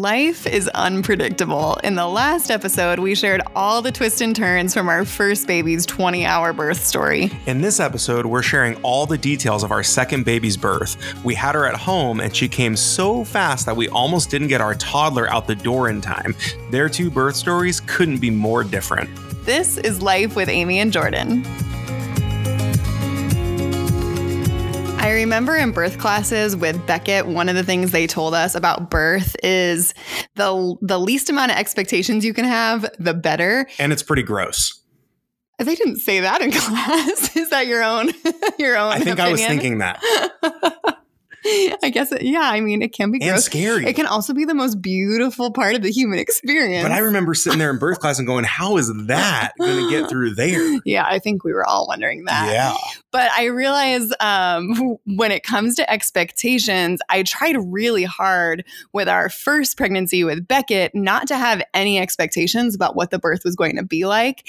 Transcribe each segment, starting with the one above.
Life is unpredictable. In the last episode, we shared all the twists and turns from our first baby's 20 hour birth story. In this episode, we're sharing all the details of our second baby's birth. We had her at home, and she came so fast that we almost didn't get our toddler out the door in time. Their two birth stories couldn't be more different. This is Life with Amy and Jordan. I remember in birth classes with Beckett, one of the things they told us about birth is the the least amount of expectations you can have, the better. And it's pretty gross. They didn't say that in class. Is that your own your own? I think opinion? I was thinking that. I guess, it, yeah. I mean, it can be And gross. scary. It can also be the most beautiful part of the human experience. But I remember sitting there in birth class and going, how is that going to get through there? yeah, I think we were all wondering that. Yeah. But I realize um, when it comes to expectations, I tried really hard with our first pregnancy with Beckett not to have any expectations about what the birth was going to be like.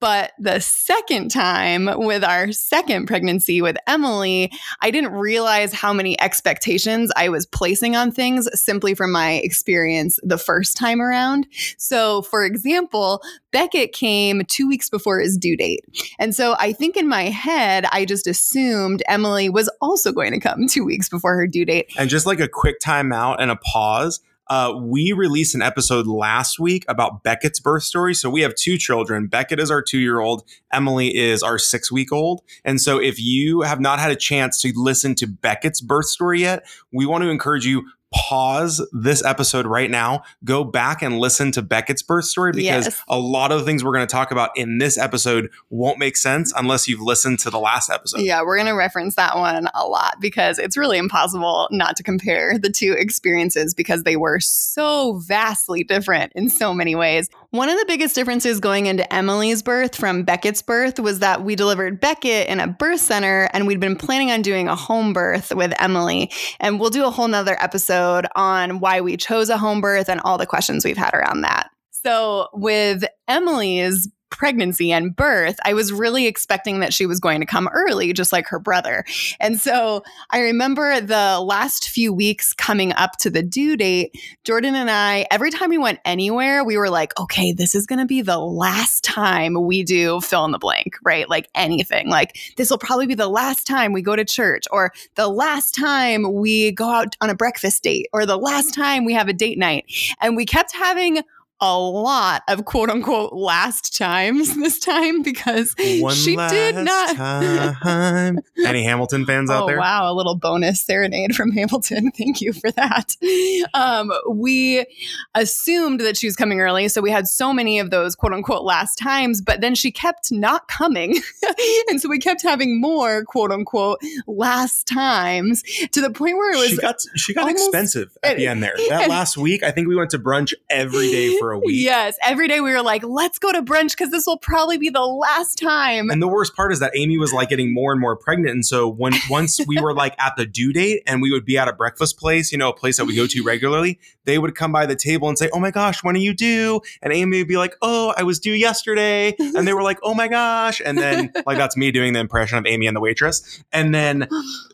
But the second time with our second pregnancy with Emily, I didn't realize how many expectations I was placing on things simply from my experience the first time around. So, for example, Beckett came two weeks before his due date. And so I think in my head, I just assumed Emily was also going to come two weeks before her due date. And just like a quick timeout and a pause, uh, we released an episode last week about Beckett's birth story. So we have two children. Beckett is our two year old, Emily is our six week old. And so if you have not had a chance to listen to Beckett's birth story yet, we want to encourage you. Pause this episode right now. Go back and listen to Beckett's birth story because Yes. a lot of the things we're going to talk about in this episode won't make sense unless you've listened to the last episode. Yeah, we're going to reference that one a lot because it's really impossible not to compare the two experiences because they were so vastly different in so many ways. One of the biggest differences going into Emily's birth from Beckett's birth was that we delivered Beckett in a birth center and we'd been planning on doing a home birth with Emily. And we'll do a whole nother episode on why we chose a home birth and all the questions we've had around that. So, with Emily's pregnancy and birth, I was really expecting that she was going to come early, just like her brother. And so I remember the last few weeks coming up to the due date, Jordan and I, every time we went anywhere, we were like, okay, this is going to be the last time we do fill in the blank, right? Like anything. Like this will probably be the last time we go to church or the last time we go out on a breakfast date or the last time we have a date night. And we kept having a lot of quote unquote last times this time because One she did not. time. Any Hamilton fans out Oh there? wow, a little bonus serenade from Hamilton. Thank you for that. Um, we assumed that she was coming early, so we had so many of those quote unquote last times, but then she kept not coming. and so we kept having more quote unquote last times to the point where it was she got she got almost- expensive at the end there. That and- last week, I think we went to brunch every day for a week. Yes, every day we were like, let's go to brunch because this will probably be the last time. And the worst part is that Amy was like getting more and more pregnant. And so when once we were like at the due date and we would be at a breakfast place, you know, a place that we go to regularly, they would come by the table and say, Oh my gosh, when are you due? And Amy would be like, Oh, I was due yesterday. And they were like, Oh my gosh. And then like that's me doing the impression of Amy and the waitress. And then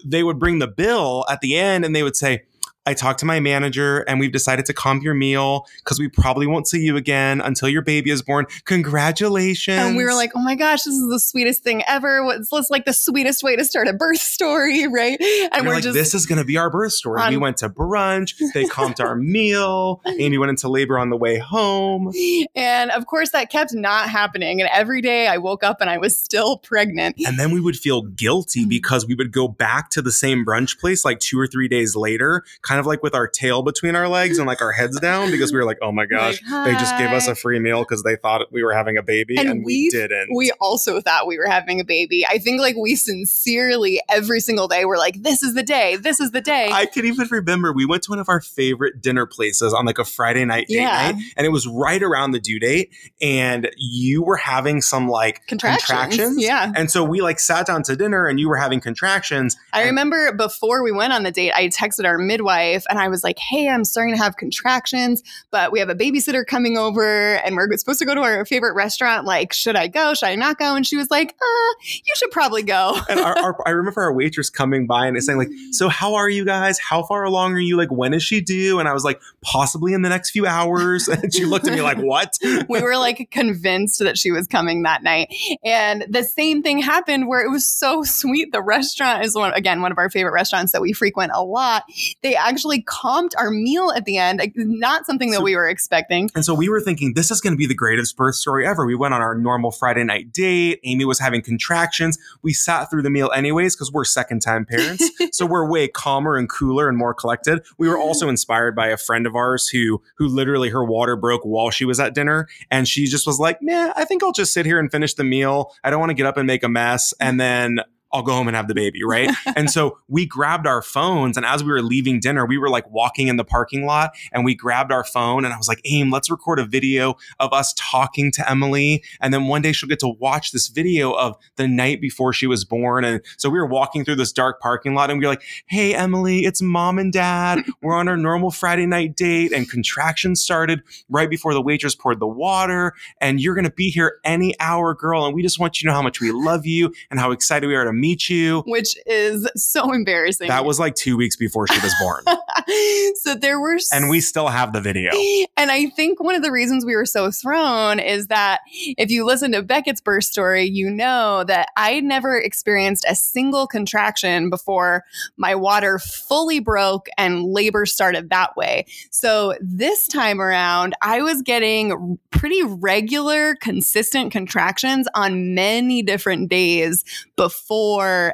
they would bring the bill at the end and they would say, I talked to my manager and we've decided to comp your meal because we probably won't see you again until your baby is born. Congratulations. And we were like, oh my gosh, this is the sweetest thing ever. It's like the sweetest way to start a birth story, right? And And we're like, just this is going to be our birth story. we went to brunch. They comped our meal. Amy went into labor on the way home. And of course, that kept not happening. And every day I woke up and I was still pregnant. And then we would feel guilty because we would go back to the same brunch place like two or three days later, kind of like with our tail between our legs and like our heads down because we were like, oh my gosh, Like, they just gave us a free meal because they thought we were having a baby and, And we, we- didn't. We also thought we were having a baby. I think like we sincerely every single day were like, this is the day, this is the day. I can even remember we went to one of our favorite dinner places on like a Friday night date Yeah. night, and it was right around the due date, and you were having some like Contractions. contractions. Yeah. And so we like sat down to dinner, and you were having contractions. I remember before we went on the date, I texted our midwife wife and I was like, hey, I'm starting to have contractions, but we have a babysitter coming over and we're supposed to go to our favorite restaurant. Like, should I go? Should I not go? And she was like, uh, you should probably go. and our, our, I remember our waitress coming by and saying like, "So how are you guys? How far along are you? Like, when is she due?" And I was like, "Possibly in the next few hours." And she looked at me like, "What?" we were like convinced that she was coming that night, and the same thing happened where it was so sweet. The restaurant is one again one of our favorite restaurants that we frequent a lot. They actually comped our meal at the end, like, not something that So- we were expecting. And so we were thinking, this is going to be the greatest birth story ever. We went on our normal Friday night date. Amy was having contractions. We sat through the meal anyways because we're second time parents. so we're way calmer and cooler and more collected. We were also inspired by a friend of ours who who literally her water broke while she was at dinner. And she just was like, man, I think I'll just sit here and finish the meal. I don't want to get up and make a mess. And then I'll go home and have the baby, right? and so we grabbed our phones, and as we were leaving dinner, we were like walking in the parking lot, and we grabbed our phone, and I was like, "Aim, let's record a video of us talking to Emily, and then one day she'll get to watch this video of the night before she was born." And so we were walking through this dark parking lot, and we were like, "Hey, Emily, it's mom and dad. We're on our normal Friday night date, and contractions started right before the waitress poured the water, and you're gonna be here any hour, girl, and we just want you to know how much we love you and how excited we are to meet you." Which is so embarrassing. That was like two weeks before she was born. so there were and we still have the video. And I think one of the reasons we were so thrown is that if you listen to Beckett's birth story, you know that I never experienced a single contraction before my water fully broke and labor started that way. So this time around, I was getting pretty regular, consistent contractions on many different days before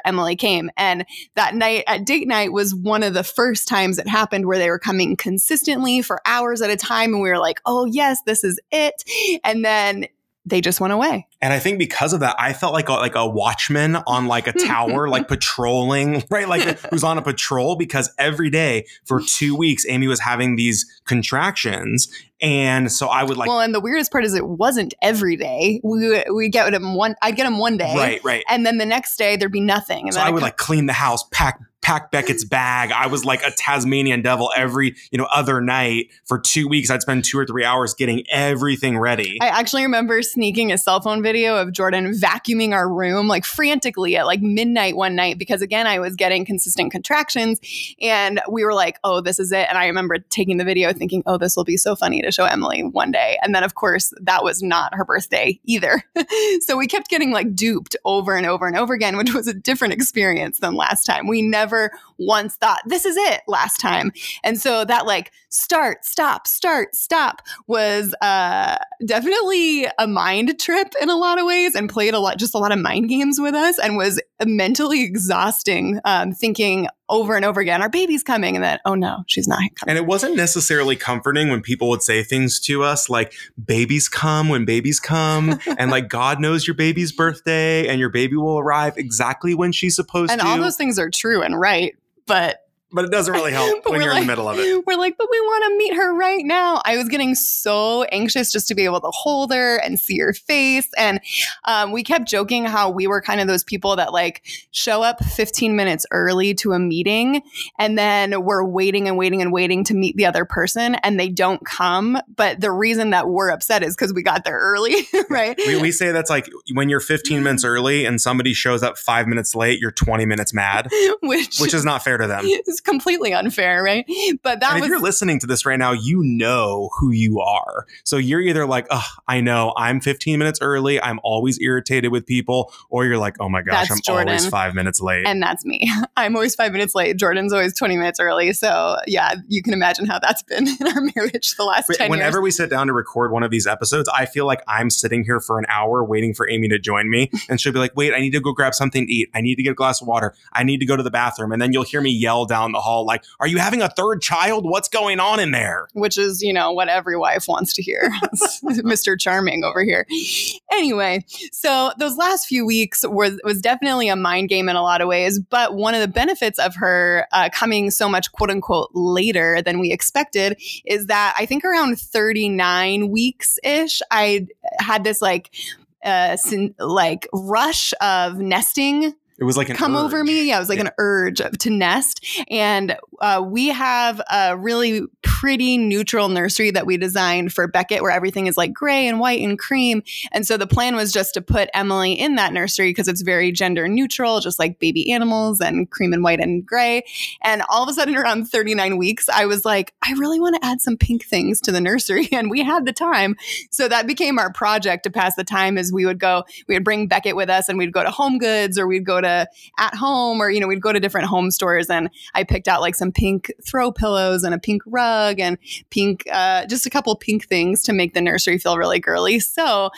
Emily came. And that night at date night was one of the first times it happened where they were coming consistently for hours at a time. And we were like, oh, yes, this is it. And then they just went away. And I think because of that, I felt like a, like a watchman on like a tower, like patrolling, right? Like who's on a patrol because every day for two weeks, Amy was having these contractions. And so I would like, well, and the weirdest part is it wasn't every day. We we get them one. I'd get them one day, right, right. and then the next day there'd be nothing. And So I I'd would come- like clean the house, pack pack Beckett's bag. I was like a Tasmanian devil every, you know, other night for two weeks. I'd spend two or three hours getting everything ready. I actually remember sneaking a cell phone video of Jordan vacuuming our room like frantically at like midnight one night because again I was getting consistent contractions and we were like, "Oh, this is it." And I remember taking the video thinking, "Oh, this will be so funny to show Emily one day." And then of course, that was not her birthday either. so we kept getting like duped over and over and over again, which was a different experience than last time. We never once thought, "This is it" last time. And so that like start, stop, start, stop was uh definitely a mind trip in a lot of ways and played a lot just a lot of mind games with us and was mentally exhausting um, thinking over and over again our baby's coming and then oh no she's not coming And it wasn't necessarily comforting when people would say things to us like, babies come when babies come, and like, God knows your baby's birthday, and your baby will arrive exactly when she's supposed and to. And all those things are true and right but but it doesn't really help when you're in the middle of it. We're like, but we want to meet her right now. I was getting so anxious just to be able to hold her and see her face. And um, we kept joking how we were kind of those people that like show up 15 minutes early to a meeting and then we're waiting and waiting and waiting to meet the other person and they don't come. But the reason that we're upset is because we got there early, right? We, we say that's like when you're 15 minutes early and somebody shows up five minutes late, you're 20 minutes mad, Which, which is not fair to them. Completely unfair, right? But that and if you're listening to this right now, you know who you are. So you're either like, oh, I know I'm 15 minutes early. I'm always irritated with people. Or you're like, oh my gosh, That's I'm Jordan. always five minutes late. And that's me. I'm always five minutes late. Jordan's always 20 minutes early. So, yeah, you can imagine how that's been in our marriage the last But 10 Whenever years. we sit down to record one of these episodes, I feel like I'm sitting here for an hour waiting for Amy to join me. And she'll be like, wait, I need to go grab something to eat. I need to get a glass of water. I need to go to the bathroom. And then you'll hear me yell down the hall, like, are you having a third child? What's going on in there? Which is, you know, what every wife wants to hear. Mr. Charming over here. Anyway, so those last few weeks was was definitely a mind game in a lot of ways. But one of the benefits of her uh, coming so much quote unquote later than we expected is that I think around 39 weeks ish, I had this like uh, sin- like rush of nesting It was like an come over me. Yeah, it was like Yeah. an urge to nest. And uh, we have a really pretty neutral nursery that we designed for Beckett, where everything is like gray and white and cream. And so the plan was just to put Emily in that nursery because it's very gender neutral, just like baby animals and cream and white and gray. And all of a sudden, around 39 weeks, I was like, I really want to add some pink things to the nursery. And we had the time. So that became our project to pass the time as we would go, we would bring Beckett with us and we'd go to Home Goods or we'd go to at home or, you know, we'd go to different home stores and I picked out like some pink throw pillows and a pink rug and pink, uh, just a couple pink things to make the nursery feel really girly. So,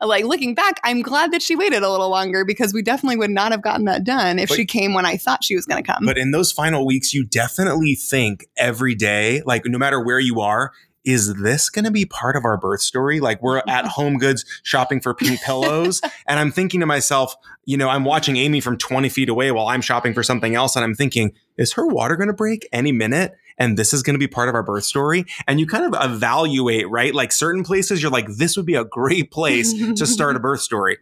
like looking back, I'm glad that she waited a little longer because we definitely would not have gotten that done if But- she came when I thought she was going to come. But in those final weeks, you definitely think every day, like no matter where you are, is this going to be part of our birth story? Like we're at Home Goods shopping for pink pillows, and I'm thinking to myself, you know, I'm watching Amy from 20 feet away while I'm shopping for something else, and I'm thinking, is her water going to break any minute? And this is going to be part of our birth story. And you kind of evaluate, right? Like certain places, you're like, this would be a great place to start a birth story.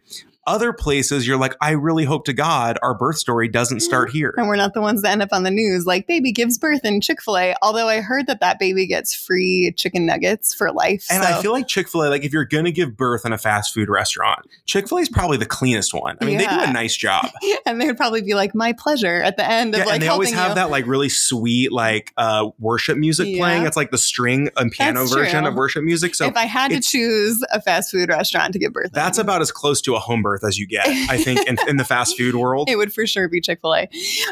Other places, you're like, I really hope to God our birth story doesn't start here. and we're not the ones that end up on the news like baby gives birth in chick-fil-a although i heard that that baby gets free chicken nuggets for life And so. I feel like Chick fil A, like if you're going to give birth in a fast food restaurant, Chick fil A is probably the cleanest one. I mean, they do a nice job. and they would probably be like my pleasure at the end of Yeah, like and they always have you. that like really sweet, like uh, worship music Yeah. playing. It's like the string and piano That's version true. of worship music. So if I had to choose a fast food restaurant to give birth, that's in, about as close to a home birth as you get, I think, in, in the fast food world. it would for sure be Chick Fil A.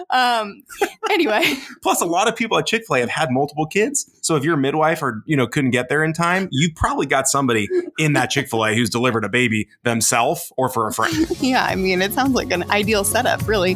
Um, anyway, Plus, a lot of people at Chick fil A have had multiple kids. So if you're a midwife or, you know, couldn't get there in time, you probably got somebody in that Chick fil A who's delivered a baby themselves or for a friend. yeah, I mean, it sounds like an ideal setup, really.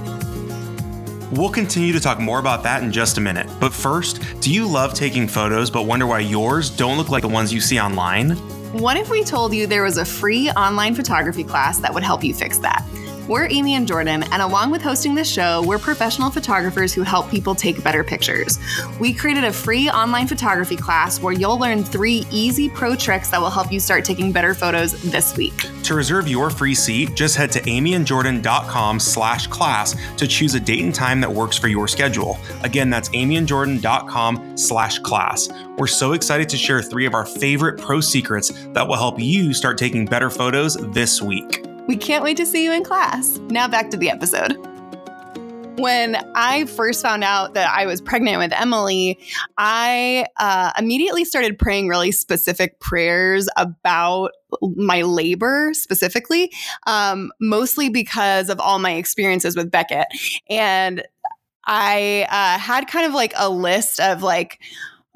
We'll continue to talk more about that in just a minute. But first, do you love taking photos but wonder why yours don't look like the ones you see online? What if we told you there was a free online photography class that would help you fix that? We're Amy and Jordan, and along with hosting this show, we're professional photographers who help people take better pictures. We created a free online photography class where you'll learn three easy pro tricks that will help you start taking better photos this week. To reserve your free seat, just head to amyandjordan.com slash class to choose a date and time that works for your schedule. Again, that's amyandjordan.com slash class. We're so excited to share three of our favorite pro secrets that will help you start taking better photos this week. We can't wait to see you in class. Now back to the episode. When I first found out that I was pregnant with Emily, I uh, immediately started praying really specific prayers about my labor specifically, um, mostly because of all my experiences with Beckett. And I uh, had kind of like a list of like,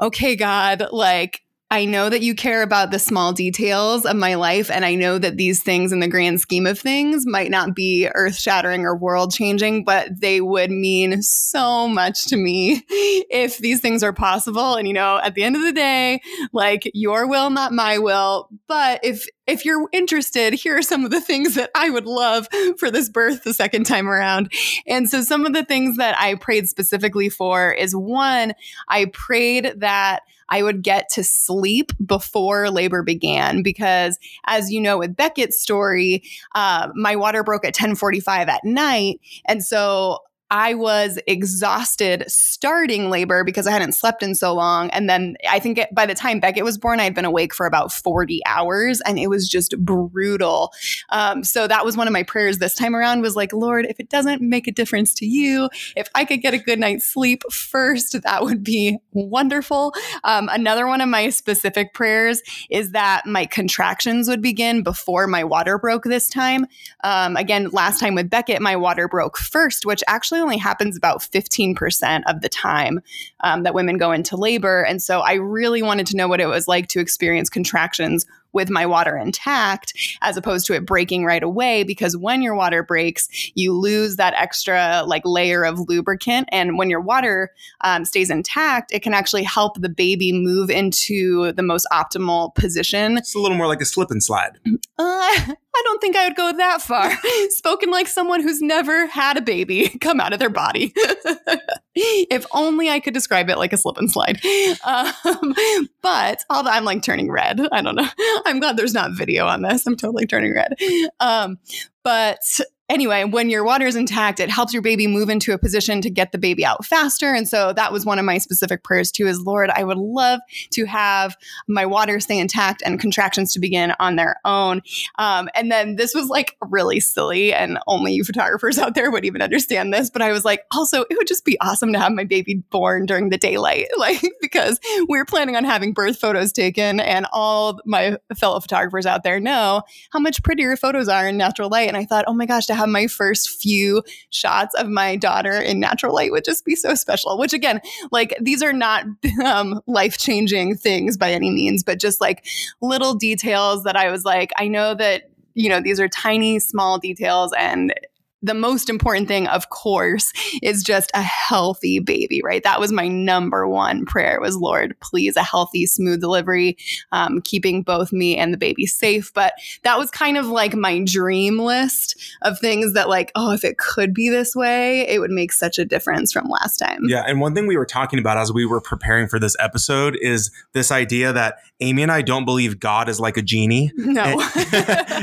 okay, God, like, I know that you care about the small details of my life. And I know that these things, in the grand scheme of things, might not be earth shattering or world changing, but they would mean so much to me if these things are possible. And, you know, at the end of the day, like your will, not my will. But if, if you're interested, here are some of the things that I would love for this birth the second time around. And so some of the things that I prayed specifically for is one, I prayed that I would get to sleep before labor began because, as you know, with Beckett's story, uh, my water broke at 10:45 at night, and so I was exhausted starting labor because I hadn't slept in so long. And then I think it, by the time Beckett was born, I'd been awake for about 40 hours and it was just brutal. Um, so that was one of my prayers this time around was like, Lord, if it doesn't make a difference to you, if I could get a good night's sleep first, that would be wonderful. Um, another one of my specific prayers is that my contractions would begin before my water broke this time. Um, again, last time with Beckett, my water broke first, which actually only happens about 15% of the time um, that women go into labor. And so I really wanted to know what it was like to experience contractions with my water intact as opposed to it breaking right away because when your water breaks you lose that extra like layer of lubricant and when your water um, stays intact it can actually help the baby move into the most optimal position It's a little more like a slip and slide. uh, I don't think I would go that far. Spoken like someone who's never had a baby come out of their body. if only I could describe it like a slip and slide. Um, but although I'm like turning red, I don't know. I'm glad there's not video on this. I'm totally turning red. Um, but anyway, when your water is intact, it helps your baby move into a position to get the baby out faster. And so that was one of my specific prayers too is Lord, I would love to have my water stay intact and contractions to begin on their own. Um, and then this was like really silly, and only you photographers out there would even understand this. But I was like, also, it would just be awesome to have my baby born during the daylight, like because we are planning on having birth photos taken, and all my fellow photographers out there know how much prettier photos are in natural light. And I thought, oh my gosh, to have my first few shots of my daughter in natural light would just be so special. Which again, like these are not um, life changing things by any means, but just like little details that I was like, I know that you know these are tiny small details and the most important thing, of course, is just a healthy baby, right? That was my number one prayer was, Lord, please, a healthy, smooth delivery, um, keeping both me and the baby safe. But that was kind of like my dream list of things that, like, oh, if it could be this way, it would make such a difference from last time. Yeah. And one thing we were talking about as we were preparing for this episode is this idea that Amy and I don't believe God is like a genie. No.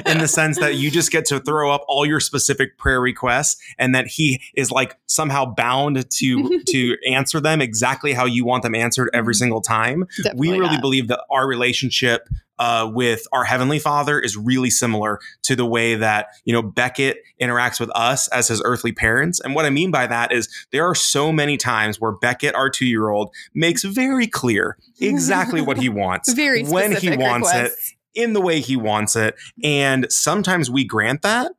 in the sense that you just get to throw up all your specific prayer requests and that he is like somehow bound to to answer them exactly how you want them answered every single time. Definitely we really not. believe that our relationship uh, with our heavenly father is really similar to the way that you know beckett interacts with us as his earthly parents and what i mean by that is there are so many times where beckett our two-year-old makes very clear exactly what he wants Very when he wants it in the way he wants it. And sometimes we grant that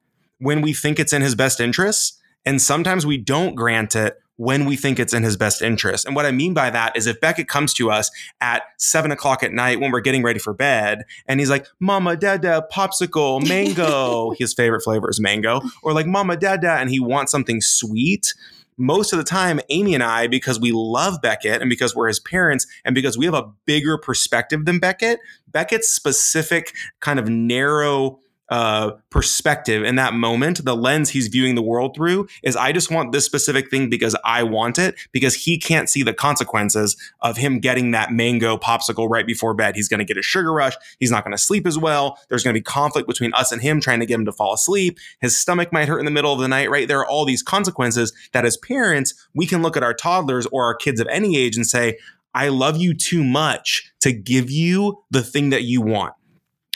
when we think it's in his best interests. And sometimes we don't grant it when we think it's in his best interest. And what I mean by that is if Beckett comes to us at seven o'clock at night when we're getting ready for bed and he's like, Mama, Dada, popsicle, mango, his favorite flavor is mango, or like Mama, Dada, and he wants something sweet. Most of the time, Amy and I, because we love Beckett and because we're his parents and because we have a bigger perspective than Beckett, Beckett's specific kind of narrow uh, perspective in that moment, the lens he's viewing the world through is I just want this specific thing because I want it, because he can't see the consequences of him getting that mango popsicle right before bed. He's going to get a sugar rush. He's not going to sleep as well. There's going to be conflict between us and him trying to get him to fall asleep. His stomach might hurt in the middle of the night, right? There are all these consequences that as parents, we can look at our toddlers or our kids of any age and say, I love you too much to give you the thing that you want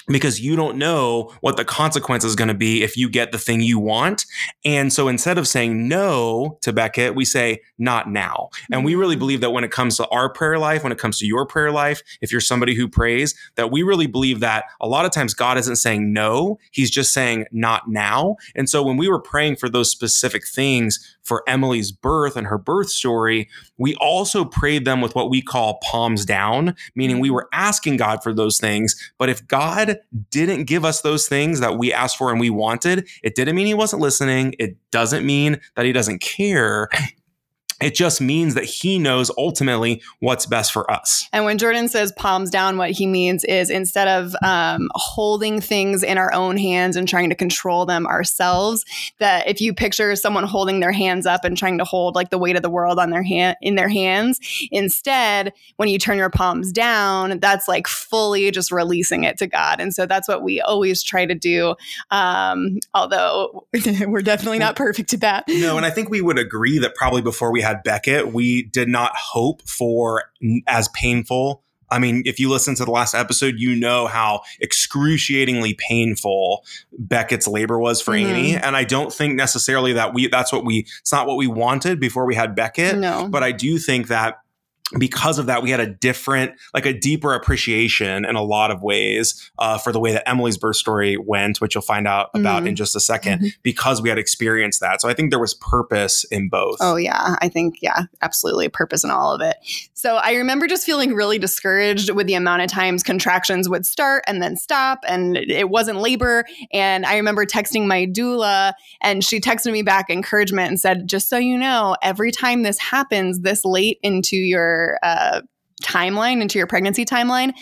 because you don't know what the consequence is going to be if you get the thing you want. And so instead of saying no to Beckett, we say not now. And we really mm-hmm. believe that when it comes to our prayer life, when it comes to your prayer life, if you're somebody who prays, that we really believe that a lot of times God isn't saying no, he's just saying not now. And so when we were praying for those specific things for Emily's birth and her birth story, we also prayed them with what we call palms down, meaning we mm-hmm. were asking God for those things. But if God didn't give us those things that we asked for and we wanted, it didn't mean he wasn't listening. It doesn't mean that he doesn't care. It just means that he knows ultimately what's best for us. And when Jordan says palms down, what he means is instead of um, holding things in our own hands and trying to control them ourselves, that if you picture someone holding their hands up and trying to hold like the weight of the world on their hand in their hands, instead, when you turn your palms down, that's like fully just releasing it to God. And so that's what we always try to do. Um, although we're definitely not perfect at that. No, and I think we would agree that probably before we had Beckett, we did not hope for as painful. I mean, if you listen to the last episode, you know how excruciatingly painful Beckett's labor was for Mhm. Amy. And I don't think necessarily that we that's what we it's not what we wanted before we had Beckett. No. But I do think that because of that, we had a different, like a deeper appreciation in a lot of ways uh, for the way that Emily's birth story went, which you'll find out about Mhm. in just a 2nd Mhm. because we had experienced that. So I think there was purpose in both. Oh yeah, I think yeah, absolutely purpose in all of it. So I remember just feeling really discouraged with the amount of times contractions would start and then stop and it wasn't labor and I remember texting my doula and she texted me back encouragement and said just so you know, every time this happens this late into your uh timeline into your pregnancy timeline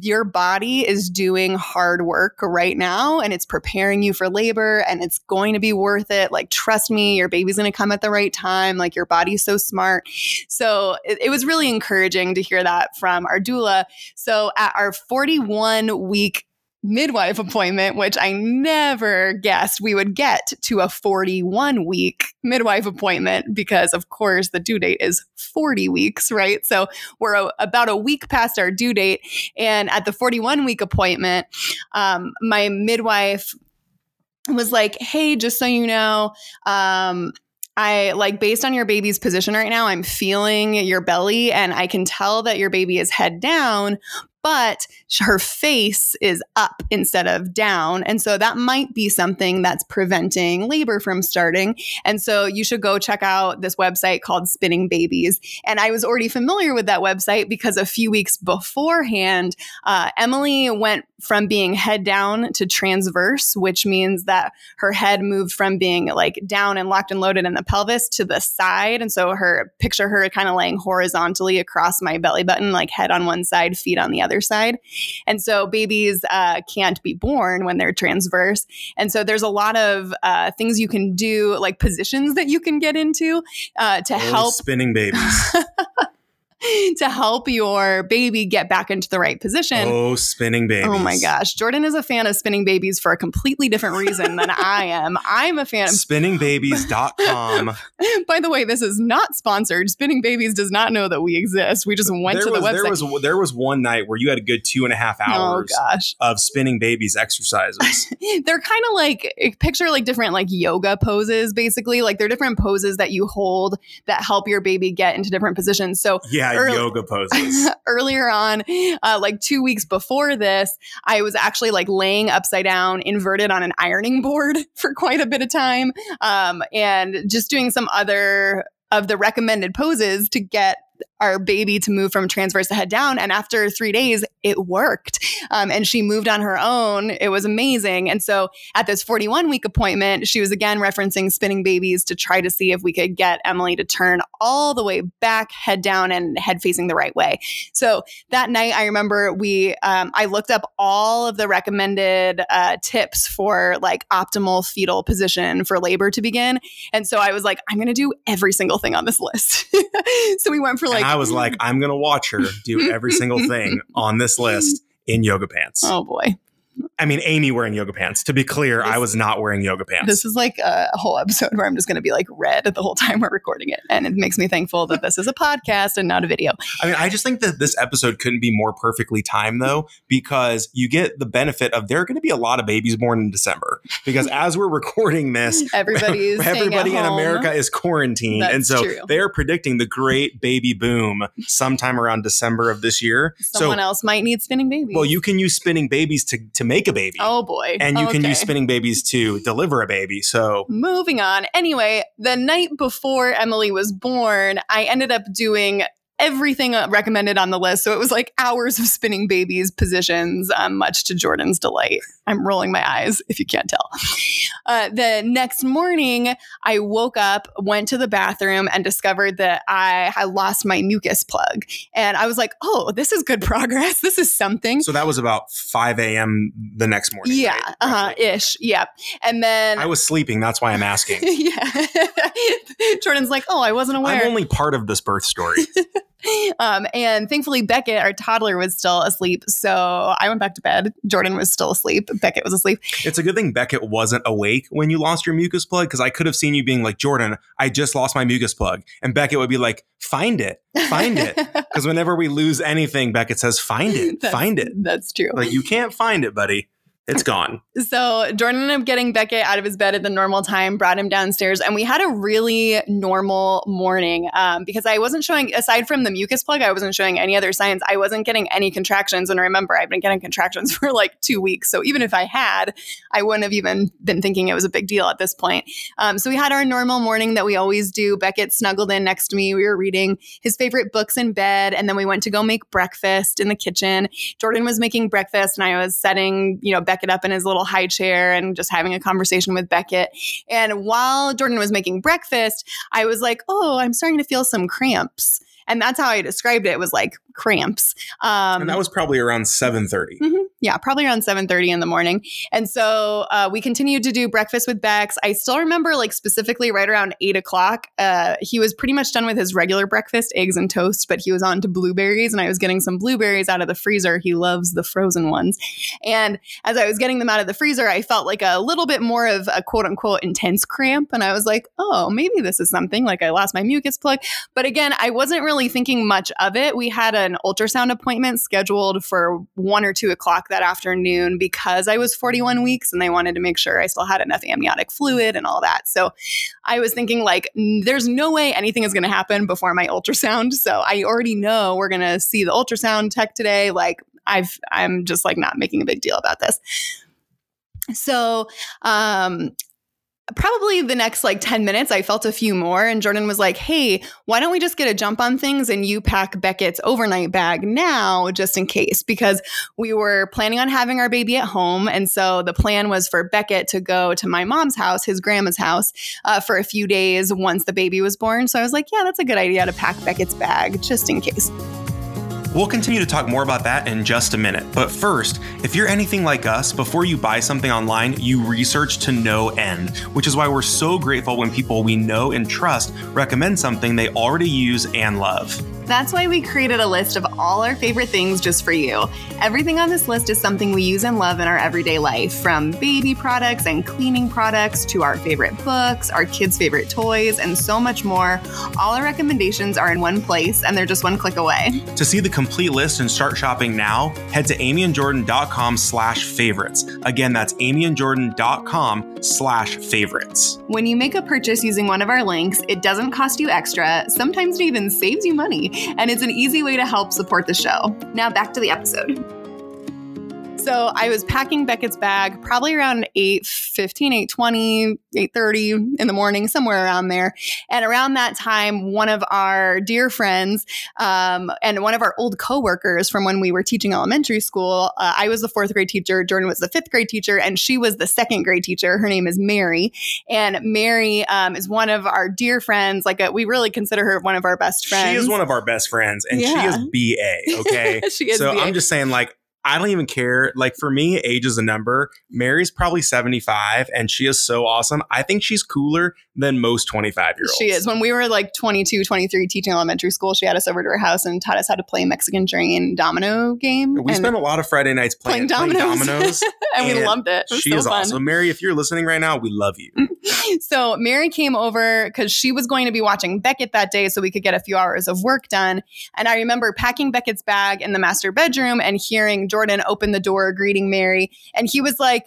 your body is doing hard work right now and it's preparing you for labor and it's going to be worth it. Like, trust me, your baby's going to come at the right time. Like, your body's so smart. So, it, it was really encouraging to hear that from our doula. So, at our 41 week midwife appointment, which I never guessed we would get to a 41 week midwife appointment because, of course, the due date is 40 weeks, right? So we're a, about a week past our due date. And at the 41 week appointment, um, my midwife was like, hey, just so you know, um, I like based on your baby's position right now, I'm feeling your belly and I can tell that your baby is head down, but her face is up instead of down. And so that might be something that's preventing labor from starting. And so you should go check out this website called Spinning Babies. And I was already familiar with that website because a few weeks beforehand, uh, Emily went from being head down to transverse, which means that her head moved from being like down and locked and loaded in the pelvis to the side. And so her picture her kind of laying horizontally across my belly button, like head on one side, feet on the other side. And so babies uh, can't be born when they're transverse. And so there's a lot of uh, things you can do, like positions that you can get into uh, to oh, help spinning babies. to help your baby get back into the right position. Oh, spinning babies. Oh my gosh. Jordan is a fan of spinning babies for a completely different reason than I am. I'm a fan of spinningbabies.com. By the way, this is not sponsored. Spinning Babies does not know that we exist. We just went there to was, the website. There was there was one night where you had a good two and a half oh, hours oh, gosh. of spinning babies exercises. they're kind of like eh, picture like different like yoga poses, basically. Like they're different poses that you hold that help your baby get into different positions. So yeah, early, yoga poses. earlier on, uh, like two weeks before this, I was actually like laying upside down, inverted on an ironing board for quite a bit of time, um, and just doing some other of the recommended poses to get our baby to move from transverse to head down. And after three days, it worked. Um, and she moved on her own. It was amazing. And so at this 41 week appointment, she was again referencing spinning babies to try to see if we could get Emily to turn all the way back, head down, and head facing the right way. So that night, I remember we, um, I looked up all of the recommended uh, tips for like optimal fetal position for labor to begin. And so I was like, I'm going to do every single thing on this list. so we went for like, I was like, I'm going to watch her do every single thing on this list in yoga pants. Oh boy. I mean, Amy wearing yoga pants. To be clear, this, I was not wearing yoga pants. This is like a whole episode where I'm just going to be like red the whole time we're recording it. And it makes me thankful that this is a podcast and not a video. I mean, I just think that this episode couldn't be more perfectly timed, though, because you get the benefit of there are going to be a lot of babies born in December. Because as we're recording this, everybody's everybody in America is quarantined. That's and so true. they are predicting the great baby boom sometime around December of this year. Someone so, else might need spinning babies. Well, you can use spinning babies to, to make a baby. Oh, boy. And you okay. can use spinning babies to deliver a baby. So moving on. Anyway, the night before Emily was born, I ended up doing everything uh, recommended on the list. So it was like hours of spinning babies positions, um, much to Jordan's delight. I'm rolling my eyes if you can't tell. Uh, the next morning, I woke up, went to the bathroom, and discovered that I had lost my mucus plug. And I was like, oh, this is good progress. This is something. So that was about 5 a.m. the next morning. Yeah, right? uh huh, ish. Yep. And then I was sleeping. That's why I'm asking. yeah. Jordan's like, oh, I wasn't aware. I'm only part of this birth story. Um, and thankfully, Beckett, our toddler, was still asleep. So I went back to bed. Jordan was still asleep. Beckett was asleep. It's a good thing Beckett wasn't awake when you lost your mucus plug because I could have seen you being like, Jordan, I just lost my mucus plug. And Beckett would be like, find it, find it. Because whenever we lose anything, Beckett says, find it, find it. That's true. Like, you can't find it, buddy. It's gone. So Jordan ended up getting Beckett out of his bed at the normal time, brought him downstairs, and we had a really normal morning um, because I wasn't showing, aside from the mucus plug, I wasn't showing any other signs. I wasn't getting any contractions. And remember, I've been getting contractions for like two weeks. So even if I had, I wouldn't have even been thinking it was a big deal at this point. Um, so we had our normal morning that we always do. Beckett snuggled in next to me. We were reading his favorite books in bed. And then we went to go make breakfast in the kitchen. Jordan was making breakfast and I was setting, you know, Beckett Beckett up in his little high chair and just having a conversation with Beckett. And while Jordan was making breakfast, I was like, oh, I'm starting to feel some cramps. And that's how I described it. It was like cramps. Um, and that was probably around 7.30. Mm-hmm. yeah, probably around 7:30 in the morning. And so uh, we continued to do breakfast with Bex. I still remember like specifically right around eight o'clock. Uh, he was pretty much done with his regular breakfast, eggs and toast, but he was on to blueberries, and I was getting some blueberries out of the freezer. He loves the frozen ones. And as I was getting them out of the freezer, I felt like a little bit more of a quote unquote intense cramp, and I was like, oh, maybe this is something. Like I lost my mucus plug, but again, I wasn't really thinking much of it. We had an ultrasound appointment scheduled for one or two o'clock that afternoon because I was 41 weeks and they wanted to make sure I still had enough amniotic fluid and all that. So I was thinking, like, there's no way anything is going to happen before my ultrasound. So I already know we're going to see the ultrasound tech today. Like, I've, I'm just like not making a big deal about this. So, um, probably the next like 10 minutes, I felt a few more. And Jordan was like, Hey, why don't we just get a jump on things and you pack Beckett's overnight bag now, just in case? Because we were planning on having our baby at home. And so the plan was for Beckett to go to my mom's house, his grandma's house, uh, for a few days once the baby was born. So I was like, Yeah, that's a good idea to pack Beckett's bag just in case. We'll continue to talk more about that in just a minute. But first, if you're anything like us, before you buy something online, you research to no end, which is why we're so grateful when people we know and trust recommend something they already use and love. That's why we created a list of all our favorite things just for you. Everything on this list is something we use and love in our everyday life, from baby products and cleaning products to our favorite books, our kids' favorite toys, and so much more. All our recommendations are in one place and they're just one click away. To see the complete list and start shopping now, head to amyandjordan.com slash favorites. Again, that's amyandjordan.com slash favorites. When you make a purchase using one of our links, it doesn't cost you extra. Sometimes it even saves you money and it's an easy way to help support the show. Now back to the episode. So I was packing Beckett's bag probably around 8 15, 8 20, 8 30 in the morning, somewhere around there. And around that time, one of our dear friends um, and one of our old coworkers from when we were teaching elementary school, uh, I was the fourth grade teacher, Jordan was the fifth grade teacher, and she was the second grade teacher. Her name is Mary. And Mary um, is one of our dear friends. Like, a, we really consider her one of our best friends. She is one of our best friends, and yeah. she is BA, okay? she is so BA. I'm just saying, like, I don't even care. Like for me, age is a number. Mary's probably 75 and she is so awesome. I think she's cooler than most 25 year olds. She is. When we were like 22, 23 teaching elementary school, she had us over to her house and taught us how to play Mexican train domino game. We spent a lot of Friday nights playing, playing dominoes. Playing dominoes and, and, we loved it. it she so is fun. awesome. Mary, if you're listening right now, we love you. so Mary came over because she was going to be watching Beckett that day so we could get a few hours of work done. And I remember packing Beckett's bag in the master bedroom and hearing Jordan opened the door greeting Mary. And he was like,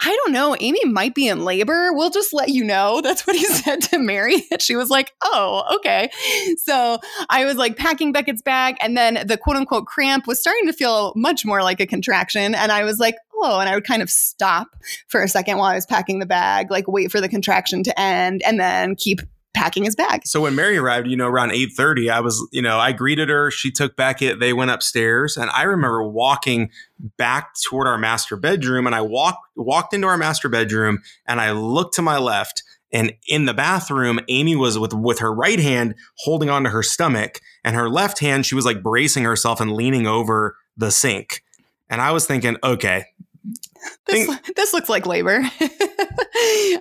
I don't know. Amy might be in labor. We'll just let you know. That's what he said to Mary. And she was like, oh, okay. So I was like packing Beckett's bag. And then the quote unquote cramp was starting to feel much more like a contraction. And I was like, oh, and I would kind of stop for a second while I was packing the bag, like wait for the contraction to end and then keep packing his bag. So when Mary arrived, you know, around 8:30, I was, you know, I greeted her, she took Beckett, they went upstairs, and I remember walking back toward our master bedroom and I walked walked into our master bedroom and I looked to my left and in the bathroom, Amy was with with her right hand holding onto her stomach and her left hand she was like bracing herself and leaning over the sink. And I was thinking, okay, this, this looks like labor.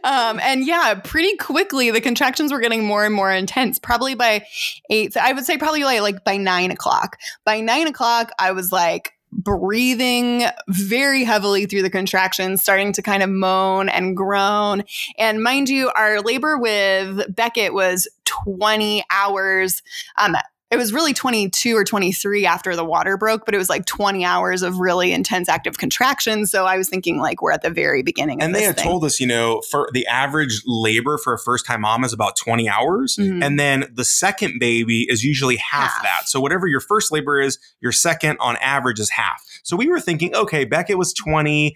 um, and yeah, pretty quickly the contractions were getting more and more intense. Probably by eight, I would say probably like, like by nine o'clock. By nine o'clock, I was like breathing very heavily through the contractions, starting to kind of moan and groan. And mind you, our labor with Beckett was 20 hours. Um, it was really 22 or 23 after the water broke, but it was like 20 hours of really intense active contractions. So I was thinking like we're at the very beginning. And they had thing. told us, you know, for the average labor for a first time mom is about 20 hours. Mm-hmm. And then the second baby is usually half, half, that. So whatever your first labor is, your second on average is half. So we were thinking, okay, Beckett was 20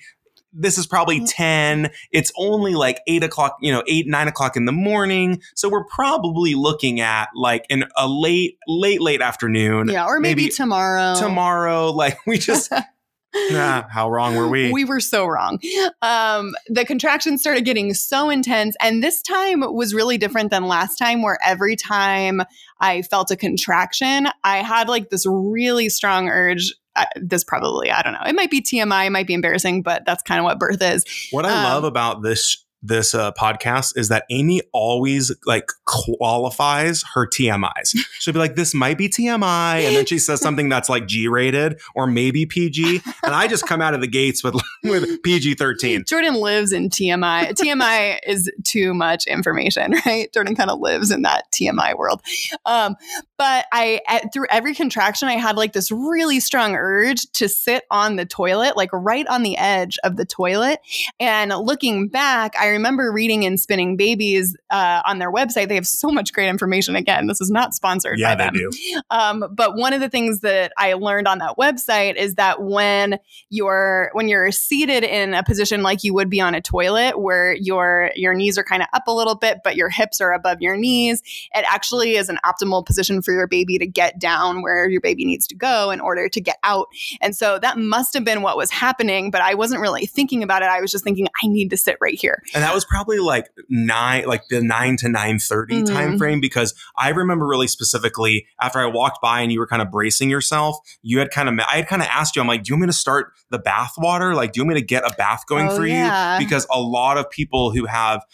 this is probably mm. 10. It's only like eight o'clock, you know, eight, nine o'clock in the morning. So we're probably looking at like in a late, late, late afternoon. Yeah. Or maybe, maybe tomorrow. Tomorrow. Like we just. how wrong were we? We were so wrong. Um, the contractions started getting so intense. And this time was really different than last time, where every time I felt a contraction, I had like this really strong urge I, this probably I don't know. It might be TMI, it might be embarrassing, but that's kind of what birth is. What I Um, love about this this uh, podcast is that Amy always like qualifies her TMIs. She'll be like, "This might be TMI," and then she says something that's like G rated or maybe PG, and I just come out of the gates with with PG thirteen. Jordan lives in TMI. TMI is too much information, right? Jordan kind of lives in that TMI world. Um, but I, at, through every contraction, I had like this really strong urge to sit on the toilet, like right on the edge of the toilet. And looking back, I remember reading in Spinning Babies uh, on their website. They have so much great information. Again, this is not sponsored Yeah, by they them. do. Um, but one of the things that I learned on that website is that when you're when you're seated in a position like you would be on a toilet, where your your knees are kind of up a little bit, but your hips are above your knees, it actually is an optimal position for your baby to get down where your baby needs to go in order to get out. And so that must have been what was happening, but I wasn't really thinking about it. I was just thinking, I need to sit right here. And that was probably like nine, like the nine to nine thirty Mhm. time frame, because I remember really specifically after I walked by and you were kind of bracing yourself, you had kind of, I had kind of asked you, I'm like, do you want me to start the bath water? Like, do you want me to get a bath going Oh, for yeah. you? Because a lot of people who have,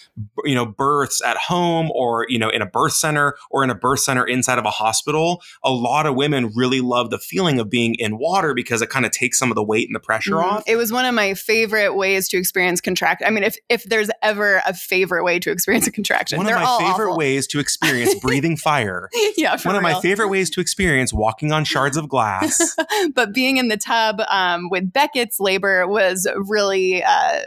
you know, births at home or, you know, in a birth center or in a birth center inside of a hospital, a lot of women really love the feeling of being in water because it kind of takes some of the weight and the pressure Mhm. off. It was one of my favorite ways to experience contract. I mean, if if there's ever a favorite way to experience a contraction, One of they're my all favorite awful. ways to experience breathing fire. yeah, for One of my favorite ways to experience walking on shards of glass. but being in the tub um, with Beckett's labor was really uh,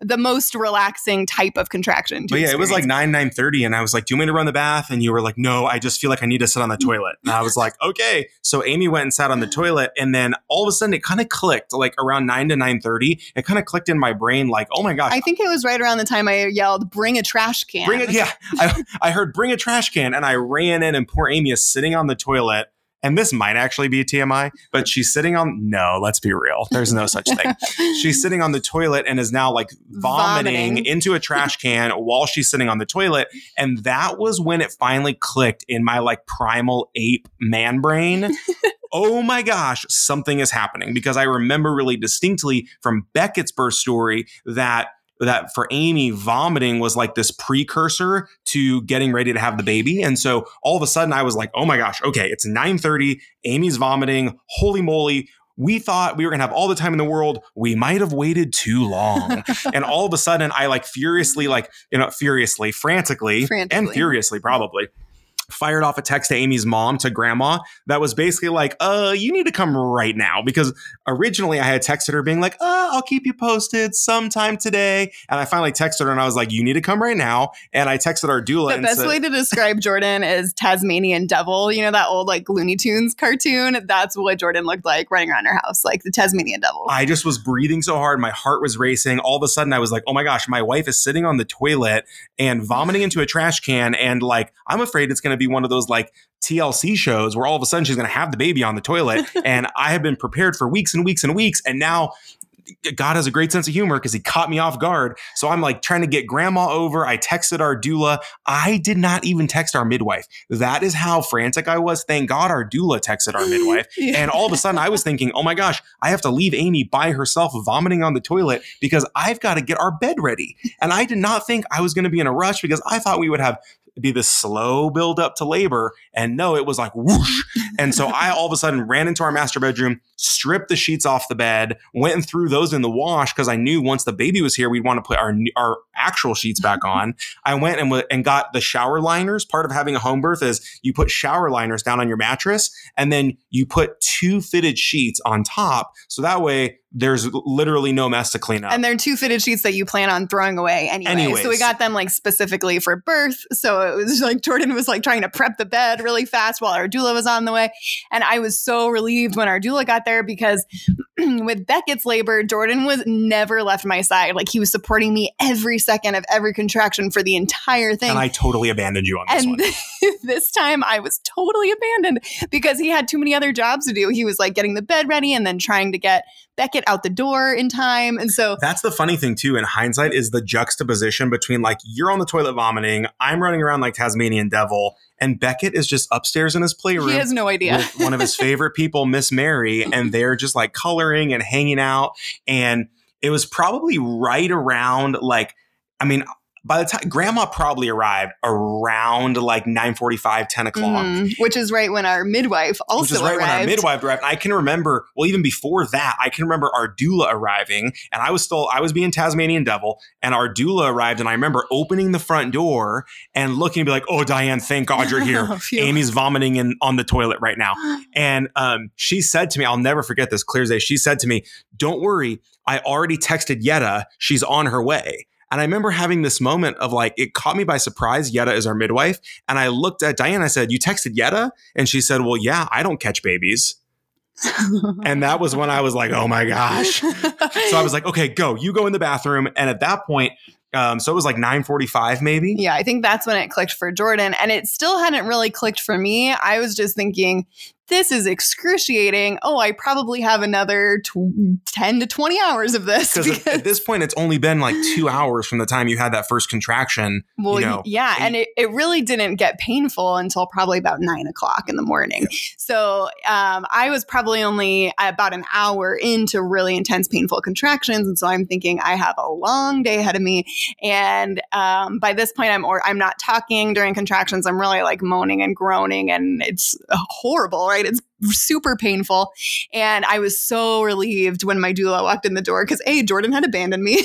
the most relaxing type of contraction. To but yeah, it was like experience. nine nine thirty, and I was like, "Do you want me to run the bath?" And you were like, "No, I just feel like I need to sit on the toilet." And I was like, "Okay." So Amy went and sat on the toilet, and then all of a sudden, it kind of clicked. Like around nine to nine thirty, it kind of clicked in my brain. Like, "Oh my gosh, I think it was right around the time I yelled, "Bring a trash can!" bring it!" Yeah, I, I heard "Bring a trash can," and I ran in, and poor Amy is sitting on the toilet. And this might actually be TMI, but she's sitting on. No, let's be real. There's no such thing. she's sitting on the toilet and is now like vomiting, Vomiting. into a trash can while she's sitting on the toilet. And that was when it finally clicked in my like primal ape man brain. oh my gosh, something is happening because I remember really distinctly from Beckett's birth story that that for Amy vomiting was like this precursor to getting ready to have the baby. And so all of a sudden I was like oh my gosh okay it's 9:30 Amy's vomiting holy moly. We thought we were going to have all the time in the world. We might have waited too long. And all of a sudden I like furiously like you know furiously frantically, and furiously probably fired off a text to Amy's mom to grandma that was basically like, uh, you need to come right now. Because originally I had texted her being like, uh, I'll keep you posted sometime today. And I finally texted her and I was like, you need to come right now. And I texted our doula The and best said, way to describe Jordan is Tasmanian Devil. You know that old like Looney Tunes cartoon? That's what Jordan looked like running around her house, like the Tasmanian Devil. I just was breathing so hard. My heart was racing. All of a sudden, I was like, oh my gosh, my wife is sitting on the toilet and vomiting into a trash can. And like, I'm afraid it's going to be one of those like TLC shows where all of a sudden she's going to have the baby on the toilet. and I have been prepared for weeks and weeks and weeks. And now, God has a great sense of humor because he caught me off guard. So I'm like trying to get grandma over. I texted our doula. I did not even text our midwife. That is how frantic I was. Thank God our doula texted our midwife. Yeah. And all of a sudden, I was thinking, oh my gosh, I have to leave Amy by herself vomiting on the toilet because I've got to get our bed ready. And I did not think I was going to be in a rush because I thought we would have be this slow build up to labor. And no, it was like whoosh. And so I all of a sudden ran into our master bedroom, stripped the sheets off the bed, went and threw those in the wash because I knew once the baby was here, we'd want to put our our actual sheets back on. I went and, and got the shower liners. Part of having a home birth is you put shower liners down on your mattress and then you put two fitted sheets on top. So that way there's literally no mess to clean up. And they're two fitted sheets that you plan on throwing away anyway. Anyways. So we got them like specifically for birth. So it was like Jordan was like trying to prep the bed really fast while our doula was on the way. And I was so relieved when our doula got there because with Beckett's labor, Jordan was never left my side. Like he was supporting me every second of every contraction for the entire thing. And I totally abandoned you on this and one. this time I was totally abandoned because he had too many other jobs to do. He was like getting the bed ready and then trying to get Beckett out the door in time. And so That's the funny thing too in hindsight is the juxtaposition between like you're on the toilet vomiting, I'm running around like Tasmanian devil, and Beckett is just upstairs in his playroom. he has no idea. with one of his favorite people, Miss Mary, and they're just like coloring and hanging out. And it was probably right around like, I mean, by the time grandma probably arrived around like 9 45, 10 o'clock. Mhm. Which is right when our midwife also Which is right when our arrived. midwife arrived. And I can remember, well, even before that, I can remember our doula arriving, and I was still, I was being Tasmanian devil, and our doula arrived, and I remember opening the front door and looking and be like, "Oh, Diane, thank God you're here." Phew. Amy's vomiting in on the toilet right now. And um, she said to me, I'll never forget this, clear as day. She said to me, Don't worry, I already texted Yetta. She's on her way. And I remember having this moment of like, it caught me by surprise. Yetta is our midwife. And I looked at Diane. I said, You texted Yetta? And she said, Well, yeah, I don't catch babies. And that was when I was like, Oh my gosh. So I was like, Okay, go. You go in the bathroom. And at that point, um, so it was like 945 maybe. Yeah, I think that's when it clicked for Jordan. And it still hadn't really clicked for me. I was just thinking, this is excruciating. Oh, I probably have another tw- 10 to 20 hours of this. Because at, this point, it's only been like two hours from the time you had that first contraction. well, you know, yeah. And it, it really didn't get painful until probably about nine o'clock in the morning. So um, I was probably only about an hour into really intense, painful contractions. And so I'm thinking I have a long day ahead of me. And um, by this point, I'm or I'm not talking during contractions. I'm really like moaning and groaning, and it's horrible, right? It's super painful. And I was so relieved when my doula walked in the door because a Jordan had abandoned me,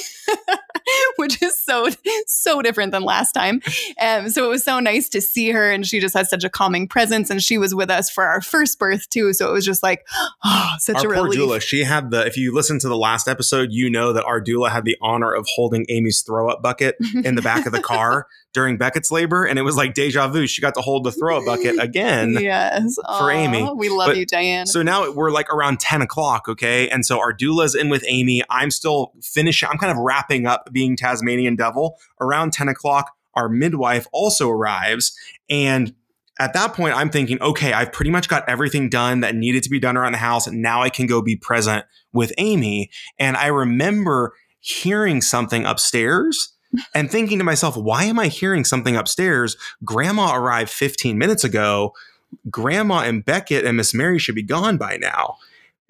which is so so different than last time. Um, so it was so nice to see her, and she just has such a calming presence. And she was with us for our first birth too, so it was just like oh, such our a poor relief. doula, she had the, if you listen to the last episode, you know that our doula had the honor of holding Amy's throw up bucket in the back of the car during Beckett's labor. And it was like deja vu. She got to hold the throw up bucket again. yes, for Amy. We love But- you, Diane. So now we're like around 10 o'clock, okay? And so our doula's in with Amy. I'm still finishing, I'm kind of wrapping up being Tasmanian devil. Around 10 o'clock, our midwife also arrives. And at that point, I'm thinking, okay, I've pretty much got everything done that needed to be done around the house. And now I can go be present with Amy. And I remember hearing something upstairs and thinking to myself, why am I hearing something upstairs? Grandma arrived 15 minutes ago. Grandma and Beckett and Miss Mary should be gone by now.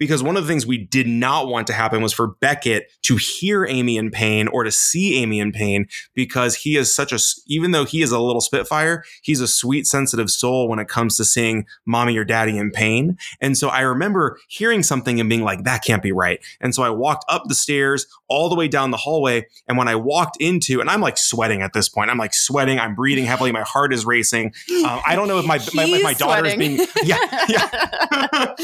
Because one of the things we did not want to happen was for Beckett to hear Amy in pain or to see Amy in pain because he is such a, even though he is a little spitfire, he's a sweet, sensitive soul when it comes to seeing mommy or daddy in pain. And so I remember hearing something and being like, that can't be right. And so I walked up the stairs all the way down the hallway. And when I walked into, and I'm like sweating at this point, I'm like sweating, I'm breathing heavily, my heart is racing. Um, I don't know if my, my, my daughter is being, yeah, yeah.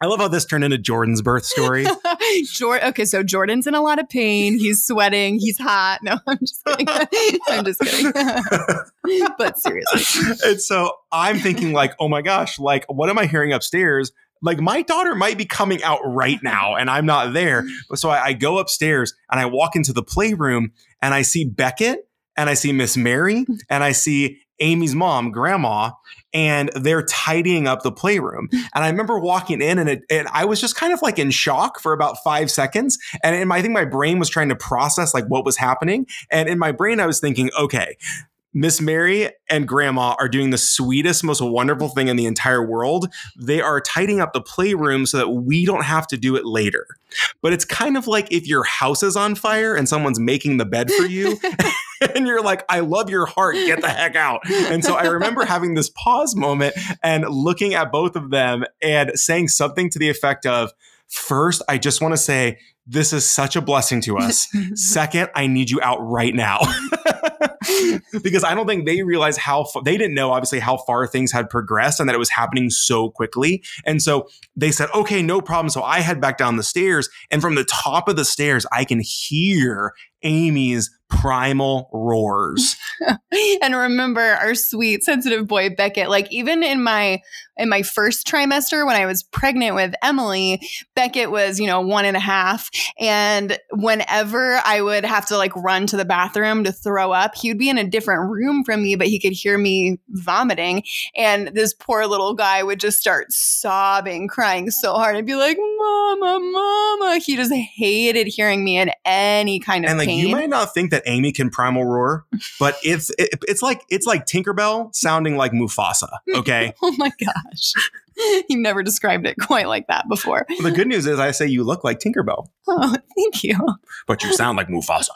I love how this turned into Jordan's birth story. Jor- okay, so Jordan's in a lot of pain. He's sweating. He's hot. No, I'm just kidding. I'm just kidding. but seriously, and so I'm thinking, like, oh my gosh, like, what am I hearing upstairs? Like, my daughter might be coming out right now, and I'm not there. But so I, I go upstairs and I walk into the playroom and I see Beckett and I see Miss Mary and I see Amy's mom, grandma, and they're tidying up the playroom. And I remember walking in and it, and I was just kind of like in shock for about five seconds. And my, I think my brain was trying to process like what was happening. And in my brain, I was thinking, okay, Miss Mary and Grandma are doing the sweetest, most wonderful thing in the entire world. They are tidying up the playroom so that we don't have to do it later. But it's kind of like if your house is on fire and someone's making the bed for you. and you're like, I love your heart, get the heck out. And so I remember having this pause moment and looking at both of them and saying something to the effect of, First, I just want to say, this is such a blessing to us. Second, I need you out right now. because I don't think they realized how fa- they didn't know obviously how far things had progressed and that it was happening so quickly. And so they said, "Okay, no problem." So I head back down the stairs and from the top of the stairs I can hear Amy's primal roars. and remember our sweet sensitive boy Beckett like even in my in my first trimester when I was pregnant with Emily Beckett was you know one and a half. And whenever I would have to like run to the bathroom to throw up he would be in a different room from me but he could hear me vomiting. And this poor little guy would just start sobbing crying so hard. And be like mama mama he just hated hearing me in any kind of and like pain you might not think that Amy can primal roar, but it's it, it's like it's like Tinkerbell sounding like Mufasa. Okay. oh my gosh. You've never described it quite like that before. Well, the good news is I say you look like Tinkerbell, Oh, thank you. but you sound like Mufasa.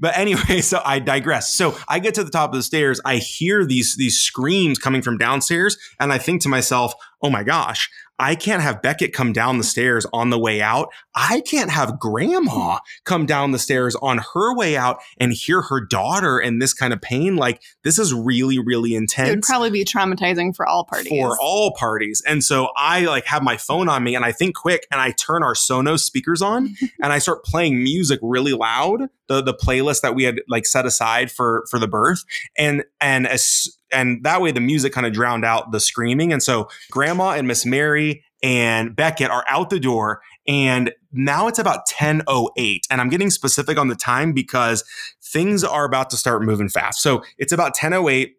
but anyway, so I digress. So I get to the top of the stairs. I hear these these screams coming from downstairs, and I think to myself, "Oh my gosh, I can't have Beckett come down the stairs on the way out. I can't have Grandma come down the stairs on her way out and hear her daughter in this kind of pain. Like this is really, really intense. It would probably be traumatizing for all parties. for all parties. And so I like have my phone on me and I think quick and I turn our Sonos speakers on and I start playing music really loud, the the playlist that we had like set aside for for the birth. And and as and that way the music kind of drowned out the screaming. And so grandma and Miss Mary and Beckett are out the door and now it's about 10:08 and I'm getting specific on the time because things are about to start moving fast. So it's about 10:08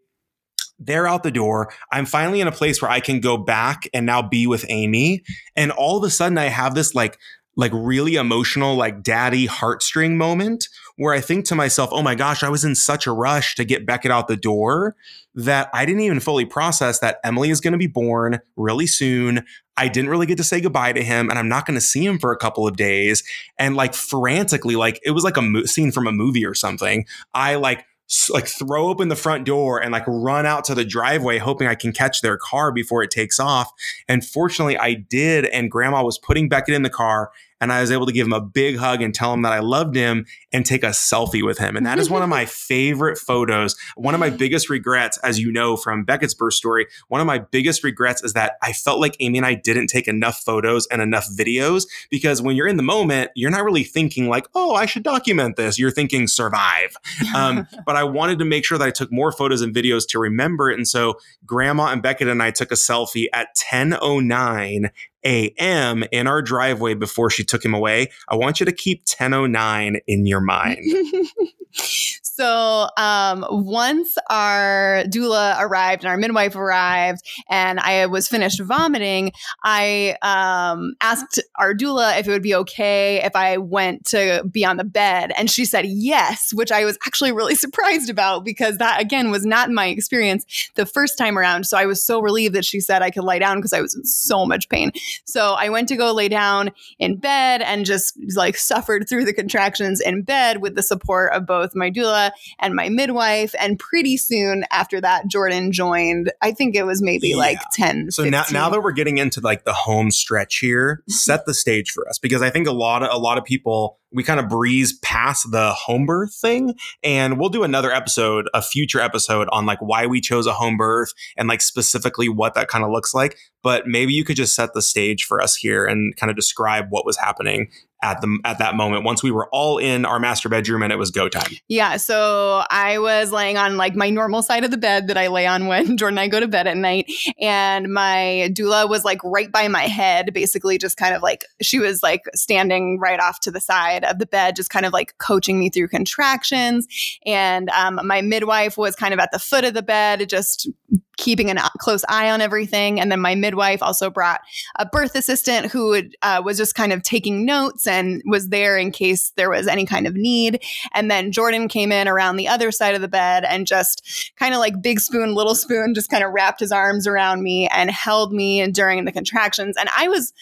they're out the door. I'm finally in a place where I can go back and now be with Amy. And all of a sudden I have this like like really emotional like daddy heartstring moment where I think to myself, "Oh my gosh, I was in such a rush to get Beckett out the door that I didn't even fully process that Emily is going to be born really soon. I didn't really get to say goodbye to him and I'm not going to see him for a couple of days." And like frantically like it was like a mo- scene from a movie or something. I like like throw open the front door and like run out to the driveway hoping I can catch their car before it takes off. And fortunately I did and grandma was putting Beckett in the car and I was able to give him a big hug and tell him that I loved him and take a selfie with him. And that is one of my favorite photos. One of my biggest regrets, as you know from Beckett's birth story, one of my biggest regrets is that I felt like Amy and I didn't take enough photos and enough videos because when you're in the moment, you're not really thinking like, oh, I should document this. You're thinking survive. Um, but I wanted to make sure that I took more photos and videos to remember it. And so Grandma and Beckett and I took a selfie at 10:09 a.m. in our driveway before she took him away. I want you to keep 10:09 in your mind. so um, once our doula arrived and our midwife arrived and i was finished vomiting i um, asked our doula if it would be okay if i went to be on the bed and she said yes which i was actually really surprised about because that again was not my experience the first time around so i was so relieved that she said i could lie down because i was in so much pain so i went to go lay down in bed and just like suffered through the contractions in bed with the support of both my doula and my midwife. And pretty soon after that, Jordan joined. I think it was maybe Yeah. like 10. So now, now that we're getting into like the home stretch here, mm-hmm. set the stage for us because I think a lot of a lot of people we kind of breeze past the home birth thing, and we'll do another episode, a future episode on like why we chose a home birth and like specifically what that kind of looks like. But maybe you could just set the stage for us here and kind of describe what was happening at the at that moment once we were all in our master bedroom and it was go time. Yeah. So I was laying on like my normal side of the bed that I lay on when Jordan and I go to bed at night. And my doula was like right by my head, basically just kind of like she was like standing right off to the side of the bed, just kind of like coaching me through contractions. And um, my midwife was kind of at the foot of the bed, just keeping a close eye on everything. And then my midwife also brought a birth assistant who would, uh, was just kind of taking notes and was there in case there was any kind of need. And then Jordan came in around the other side of the bed and just kind of like big spoon, little spoon, just kind of wrapped his arms around me and held me during the contractions. And I was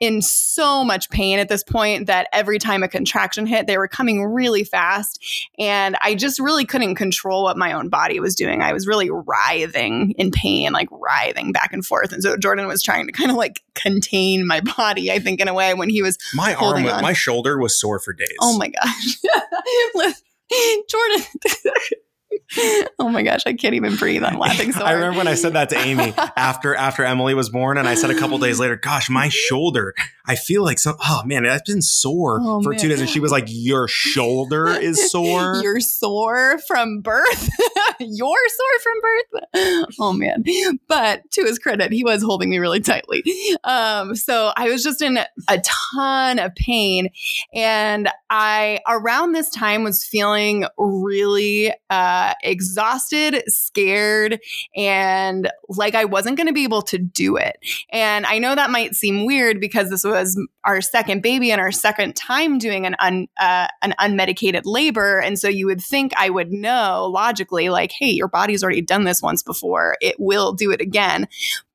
in so much pain at this point that every time a contraction hit, they were coming really fast. And I just really couldn't control what my own body was doing. I was really writhing in pain, like writhing back and forth. And so Jordan was trying to kind of like contain my body, I think, in a way when he was my arm, my shoulder was sore for days. Oh my gosh. Jordan. oh my gosh, I can't even breathe. I'm laughing so hard. I remember when I said that to Amy after after Emily was born, and I said a couple days later, "Gosh, my shoulder. I feel like some. Oh man, I've been sore oh, for man. two days." And she was like, "Your shoulder is sore. You're sore from birth. You're sore from birth. Oh man." But to his credit, he was holding me really tightly. Um, so I was just in a ton of pain, and I around this time was feeling really. Uh, exhausted, scared, and like I wasn't going to be able to do it. And I know that might seem weird because this was our second baby and our second time doing an un, uh, an unmedicated labor, and so you would think I would know logically, like, hey, your body's already done this once before; it will do it again.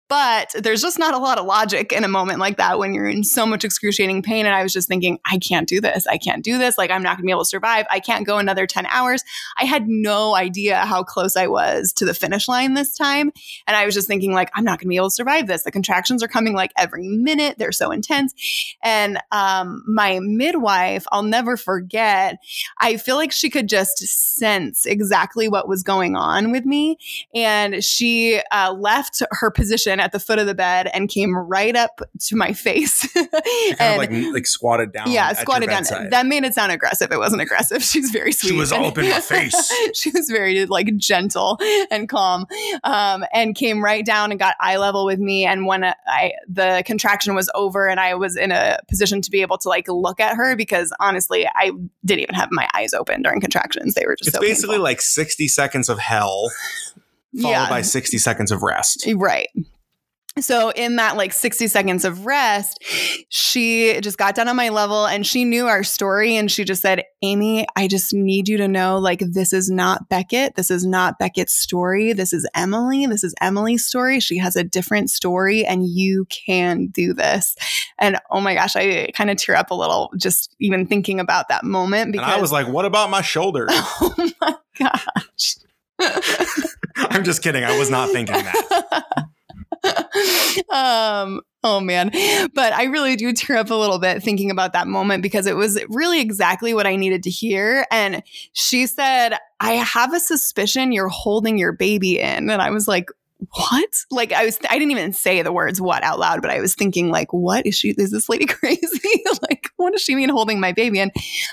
But there's just not a lot of logic in a moment like that when you're in so much excruciating pain. And I was just thinking, I can't do this. I can't do this. Like, I'm not going to be able to survive. I can't go another 10 hours. I had no idea how close I was to the finish line this time. And I was just thinking, like, I'm not going to be able to survive this. The contractions are coming like every minute, they're so intense. And um, my midwife, I'll never forget, I feel like she could just sense exactly what was going on with me. And she uh, left her position at the foot of the bed and came right up to my face. and like, like squatted down. Yeah, squatted down. That made it sound aggressive. It wasn't aggressive. She's very sweet. She was all up in my face. she was very like gentle and calm, um, and came right down and got eye level with me. And when I the contraction was over and I was in a position to be able to like look at her because honestly, I didn't even have my eyes open during contractions. They were just it's so basically painful. like sixty seconds of hell followed yeah. by 60 seconds of rest. Right so in that like 60 seconds of rest she just got down on my level and she knew our story and she just said amy i just need you to know like this is not beckett. This is not beckett's story. This is emily. This is emily's story. She has a different story and you can do this. And oh my gosh i kind of tear up a little just even thinking about that moment because and i was like what about my shoulder? Oh my gosh. I'm just kidding. I was not thinking that um, oh man. But I really do tear up a little bit thinking about that moment because it was really exactly what I needed to hear. And she said, I have a suspicion you're holding your baby in. And I was like, what? Like I was, I didn't even say the words what out loud, but I was thinking like, what is she, is this lady crazy? like, what does she mean holding my baby? And,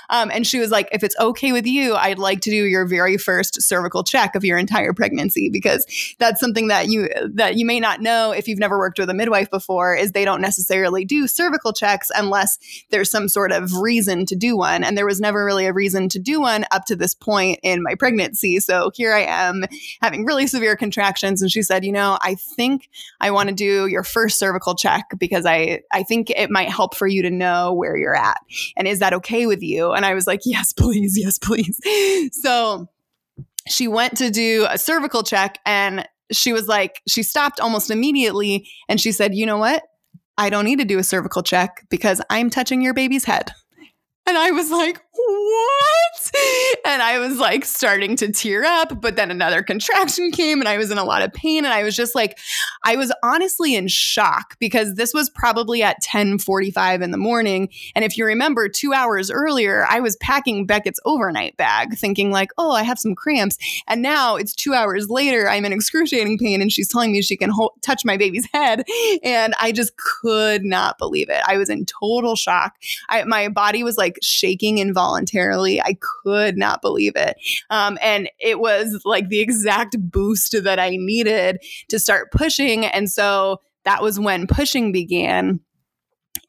um, and she was like, if it's okay with you, I'd like to do your very first cervical check of your entire pregnancy, because that's something that you, that you may not know if you've never worked with a midwife before is they don't necessarily do cervical checks unless there's some sort of reason to do one. And there was never really a reason to do one up to this point in my pregnancy. So here I am having really severe contractions. And she said, said, you know, I think I want to do your first cervical check because I, I think it might help for you to know where you're at. And is that okay with you? And I was like, yes, please. Yes, please. So she went to do a cervical check and she was like, she stopped almost immediately and she said, you know what? I don't need to do a cervical check because I'm touching your baby's head. And I was like, what? And I was like starting to tear up, but then another contraction came and I was in a lot of pain. And I was just like, I was honestly in shock because this was probably at 1045 in the morning. And if you remember, two hours earlier, I was packing Beckett's overnight bag thinking like, oh, I have some cramps. And now it's two hours later, I'm in excruciating pain and she's telling me she can ho- touch my baby's head. And I just could not believe it. I was in total shock. I, my body was like shaking involuntarily. I could not believe it. Um, and it was like the exact boost that I needed to start pushing. And so that was when pushing began.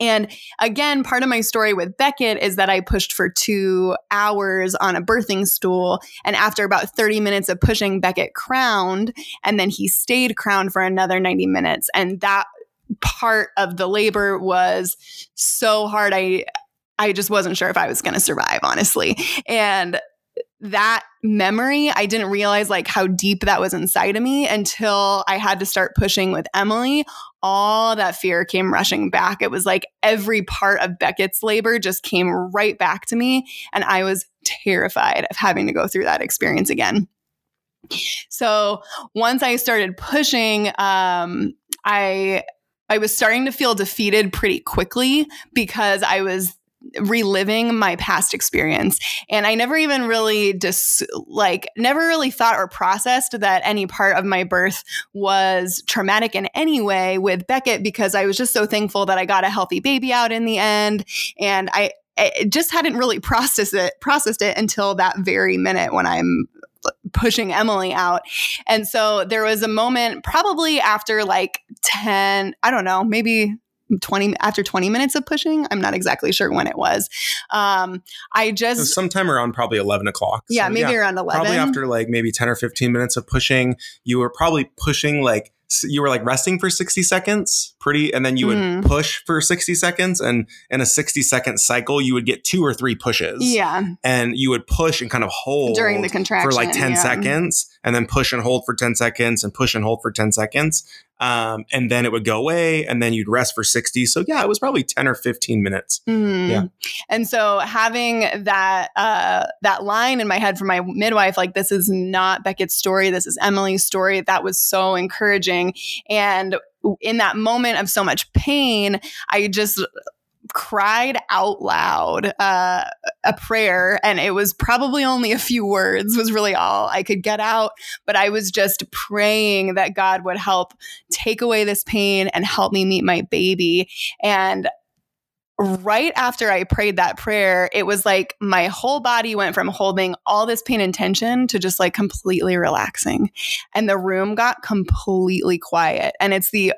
And again, part of my story with Beckett is that I pushed for two hours on a birthing stool. And after about 30 minutes of pushing, Beckett crowned. And then he stayed crowned for another 90 minutes. And that part of the labor was so hard. I, I just wasn't sure if I was going to survive, honestly. And that memory, I didn't realize like how deep that was inside of me until I had to start pushing with Emily. All that fear came rushing back. It was like every part of Beckett's labor just came right back to me. And I was terrified of having to go through that experience again. So once I started pushing, um, I I was starting to feel defeated pretty quickly because I was reliving my past experience and i never even really just dis- like never really thought or processed that any part of my birth was traumatic in any way with beckett because i was just so thankful that i got a healthy baby out in the end and i I just hadn't really processed it processed it until that very minute when I'm pushing Emily out. And so there was a moment probably after like 10, I don't know, maybe 20 after 20 minutes of pushing i'm not exactly sure when it was. Um i just sometime around probably 11 o'clock. Yeah so, maybe yeah, around 11 probably after like maybe 10 or 15 minutes of pushing you were probably pushing like you were like resting for 60 seconds pretty and then you would mm. push for 60 seconds and in a 60 second cycle you would get two or three pushes. Yeah. And you would push and kind of hold during the contraction for like 10 yeah. seconds and then push and hold for 10 seconds and push and hold for 10 seconds um, and then it would go away and then you'd rest for 60 so yeah it was probably 10 or 15 minutes. Mm. yeah. And so having that uh, that line in my head from my midwife like this is not beckett's story this is emily's story that was so encouraging. And in that moment of so much pain i just cried out loud uh, a prayer and it was probably only a few words was really all i could get out but i was just praying that god would help take away this pain and help me meet my baby. And right after i prayed that prayer it was like my whole body went from holding all this pain and tension to just like completely relaxing. And the room got completely quiet and it's the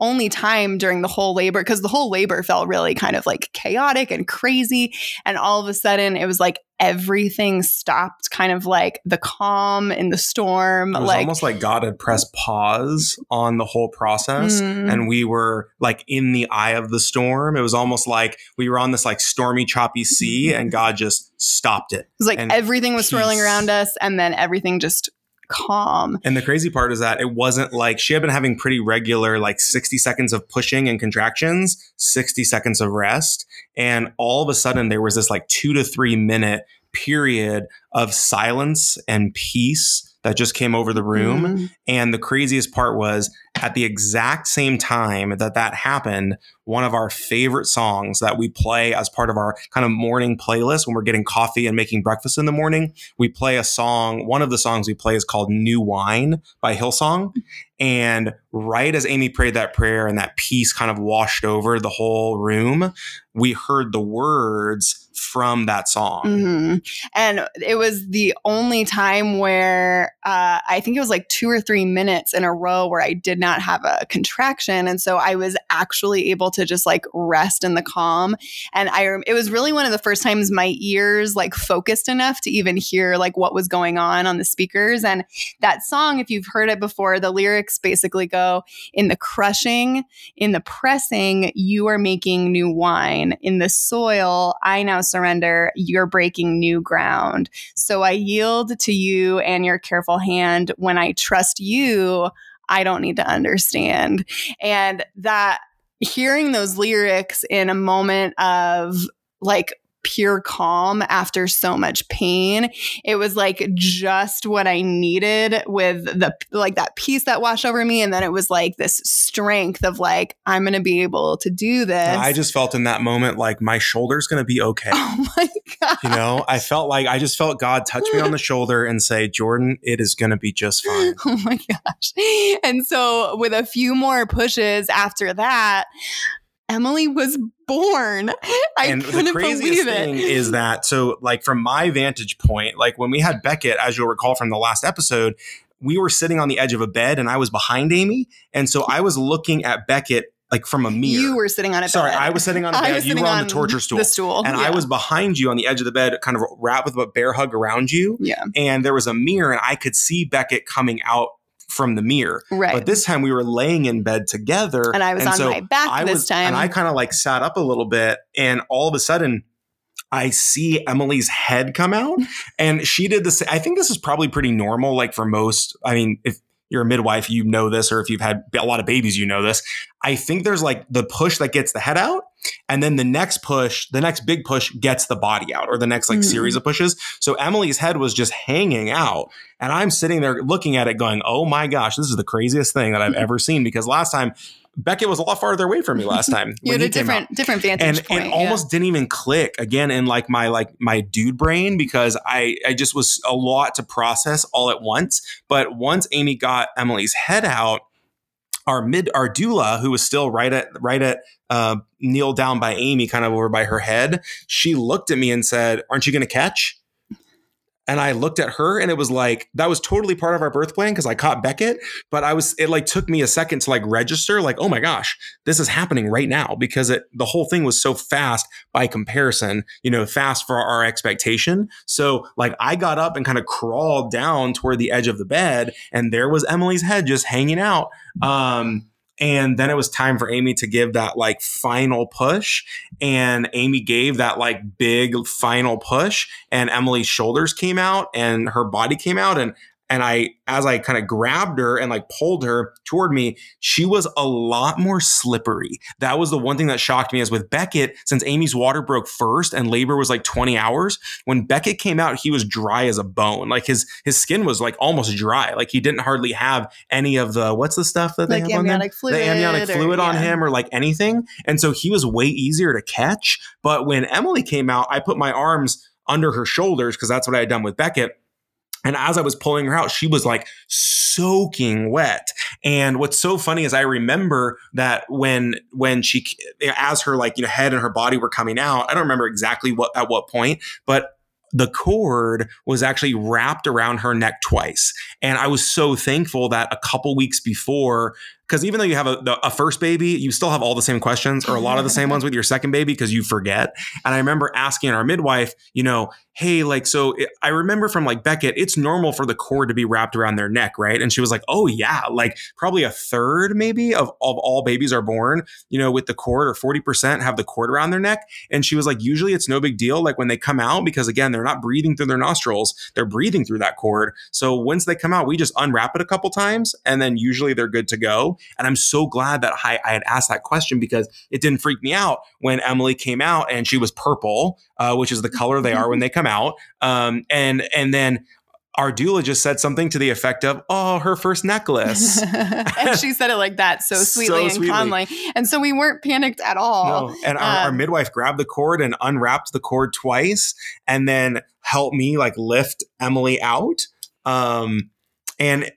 only time during the whole labor because the whole labor felt really kind of like chaotic and crazy. And all of a sudden, it was like everything stopped, kind of like the calm in the storm. It was like, almost like God had pressed pause on the whole process, mm. and we were like in the eye of the storm. It was almost like we were on this like stormy, choppy sea, and God just stopped it. It was like everything was swirling around us, and then everything just calm. And the crazy part is that it wasn't like she had been having pretty regular, like 60 seconds of pushing and contractions, 60 seconds of rest. And all of a sudden, there was this like two to three minute period of silence and peace that just came over the room. Mm-hmm. And the craziest part was at the exact same time that that happened, one of our favorite songs that we play as part of our kind of morning playlist when we're getting coffee and making breakfast in the morning, we play a song. One of the songs we play is called New Wine by Hillsong. And right as Amy prayed that prayer and that peace kind of washed over the whole room, we heard the words from that song. Mm-hmm. And it was the only time where uh, I think it was like two or three minutes in a row where I did not have a contraction. And so I was actually able to just like rest in the calm. And I, it was really one of the first times my ears like focused enough to even hear like what was going on on the speakers. And that song, if you've heard it before, the lyrics basically go in the crushing, in the pressing, you are making new wine. In the soil, I now surrender, you're breaking new ground. So I yield to you and your careful hand. When I trust you, I don't need to understand. And that hearing those lyrics in a moment of like pure calm after so much pain. It was like just what I needed with the like that peace that washed over me. And then it was like this strength of like, I'm going to be able to do this. I just felt in that moment like my shoulder's going to be okay. Oh my God. You know, I felt like I just felt God touch me on the shoulder and say, Jordan, it is going to be just fine. Oh my gosh. And so with a few more pushes after that, Emily was born. I and the craziest thing is that so like from my vantage point, like when we had Beckett, as you'll recall from the last episode, we were sitting on the edge of a bed and I was behind Amy. And so I was looking at Beckett like from a mirror. You were sitting on a Sorry, bed. I was sitting on a bed. You were on, on, the torture stool. The stool. And yeah. I was behind you on the edge of the bed, kind of wrapped with a bear hug around you. Yeah. And there was a mirror and I could see Beckett coming out from the mirror. Right. But this time we were laying in bed together. And I was and on so my back I this was, time. And I kind of like sat up a little bit and all of a sudden I see Emily's head come out and she did this. I think this is probably pretty normal. Like for most, I mean, if you're a midwife, you know this, or if you've had a lot of babies, you know this. I think there's like the push that gets the head out And then the next push, the next big push gets the body out or the next like Mhm. series of pushes. So Emily's head was just hanging out. And I'm sitting there looking at it going, oh my gosh, this is the craziest thing that I've ever seen because last time Beckett was a lot farther away from me last time. You had a different different vantage and point. it yeah. almost didn't even click again in like my like my dude brain because I I just was a lot to process all at once. But once Amy got Emily's head out, our mid our doula who was still right at right at uh, kneel down by Amy, kind of over by her head, she looked at me and said, "Aren't you going to catch?" And I looked at her and it was like, that was totally part of our birth plan because I caught Beckett. But I was, it like took me a second to like register, like, oh my gosh, this is happening right now because it, the whole thing was so fast by comparison, you know, fast for our expectation. So like I got up and kind of crawled down toward the edge of the bed and there was Emily's head just hanging out. Um, and then it was time for Amy to give that like final push. And Amy gave that like big final push, and Emily's shoulders came out and her body came out. And and I, as I kind of grabbed her and like pulled her toward me, she was a lot more slippery. That was the one thing that shocked me. As with Beckett, since Amy's water broke first and labor was like 20 hours, when Beckett came out, he was dry as a bone. Like his his skin was like almost dry. Like he didn't hardly have any of the what's the stuff that they like have on fluid. the amniotic or- fluid on yeah. him or like anything. And so he was way easier to catch. But when Emily came out, I put my arms under her shoulders because that's what I had done with Beckett. And as I was pulling her out, she was like soaking wet. And what's so funny is I remember that when when she as her like you know head and her body were coming out, I don't remember exactly what at what point, but the cord was actually wrapped around her neck twice. And I was so thankful that a couple weeks before, because even though you have a, the- a first baby, you still have all the same questions or a lot of the same ones with your second baby because you forget. And I remember asking our midwife, you know, hey, like, so it, I remember from like Beckett, it's normal for the cord to be wrapped around their neck, right? And she was like, oh, yeah, like probably a third maybe of, of all babies are born, you know, with the cord or 40% have the cord around their neck. And she was like, usually it's no big deal. Like when they come out, because again, they're not breathing through their nostrils, they're breathing through that cord. So once they come out, we just unwrap it a couple times and then usually they're good to go. And I'm so glad that I, I had asked that question because it didn't freak me out when Emily came out and she was purple, uh, which is the color they are when they come out. Um, and and then our doula just said something to the effect of, "Oh, her first necklace." and she said it like that so So sweetly and sweetly. calmly. And so we weren't panicked at all. No. And our, our Um, midwife grabbed the cord and unwrapped the cord twice and then helped me like lift Emily out. Um, and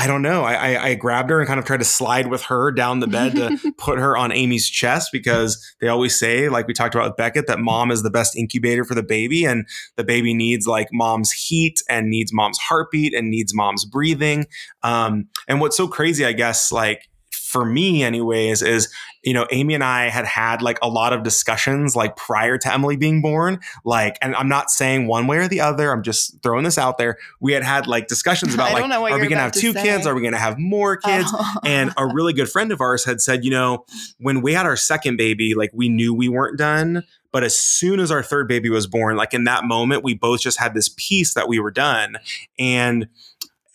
I don't know. I, I, I grabbed her and kind of tried to slide with her down the bed to put her on Amy's chest because they always say, like we talked about with Beckett, that mom is the best incubator for the baby. And the baby needs like mom's heat and needs mom's heartbeat and needs mom's breathing. Um, and what's so crazy, I guess, like for me, anyways, is you know, Amy and I had had like a lot of discussions like prior to Emily being born. Like, and I'm not saying one way or the other. I'm just throwing this out there. We had had like discussions about like, don't know what are we gonna have two say. kids? Are we gonna have more oh. kids? Oh. and a really good friend of ours had said, you know, when we had our second baby, like we knew we weren't done. But as soon as our third baby was born, like in that moment, we both just had this peace that we were done. And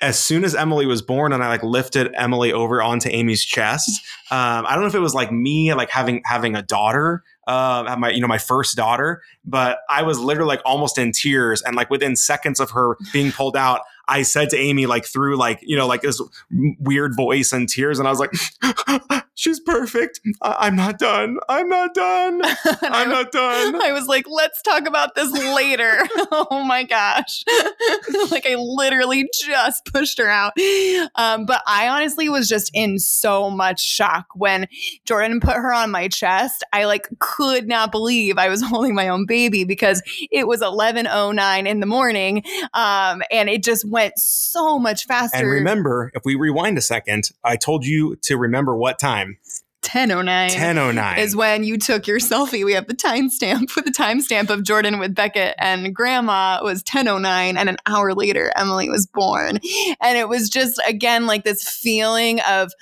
as soon as Emily was born and I like lifted Emily over onto Amy's chest, um, I don't know if it was like me like having having a daughter, uh, my you know my first daughter, but I was literally like almost in tears and like within seconds of her being pulled out, I said to Amy like through like you know like this weird voice and tears, and I was like, "She's perfect. I- I'm not done. I'm not done. I'm was- not done." I was like, let's talk about this later. oh my gosh. like I literally just pushed her out. Um, but I honestly was just in so much shock when Jordan put her on my chest. I like could not believe I was holding my own baby because it was 11:09 in the morning. Um, and it just went so much faster. And remember, if we rewind a second, I told you to remember what time. 10:09. 1009. is when you took your selfie. We have the timestamp with the timestamp of Jordan with Beckett and grandma was 1009 and an hour later Emily was born. And it was just again like this feeling of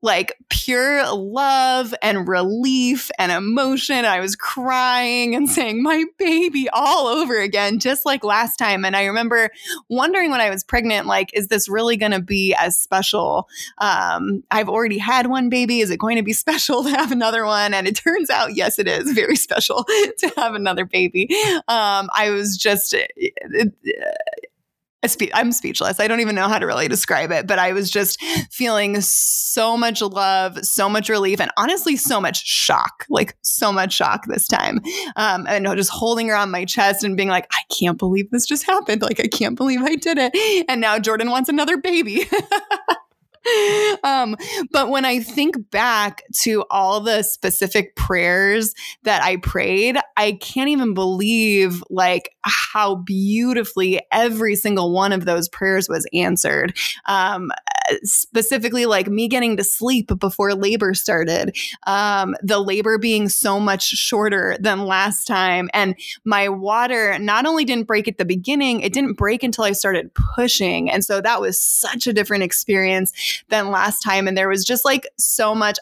like pure love and relief and emotion. I was crying and saying, My baby, all over again, just like last time. And I remember wondering when I was pregnant, like, is this really going to be as special? Um, I've already had one baby. Is it going to be special to have another one? And it turns out, yes, it is very special to have another baby. Um, I was just. It, it, I'm speechless. I don't even know how to really describe it, but I was just feeling so much love, so much relief, and honestly, so much shock like, so much shock this time. Um, and just holding her on my chest and being like, I can't believe this just happened. Like, I can't believe I did it. And now Jordan wants another baby. um, but when I think back to all the specific prayers that I prayed, I can't even believe like how beautifully every single one of those prayers was answered. Um, specifically, like me getting to sleep before labor started, um, the labor being so much shorter than last time, and my water not only didn't break at the beginning, it didn't break until I started pushing, and so that was such a different experience than last time. And there was just like so much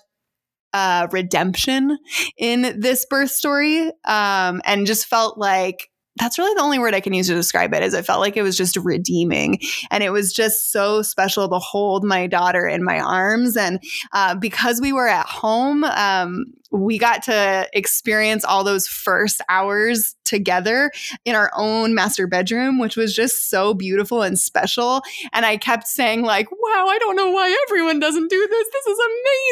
uh, redemption in this birth story um, and just felt like that's really the only word I can use to describe it is it felt like it was just redeeming and it was just so special to hold my daughter in my arms and uh, because we were at home um, we got to experience all those first hours together in our own master bedroom, which was just so beautiful and special. And I kept saying, like, wow, I don't know why everyone doesn't do this. This is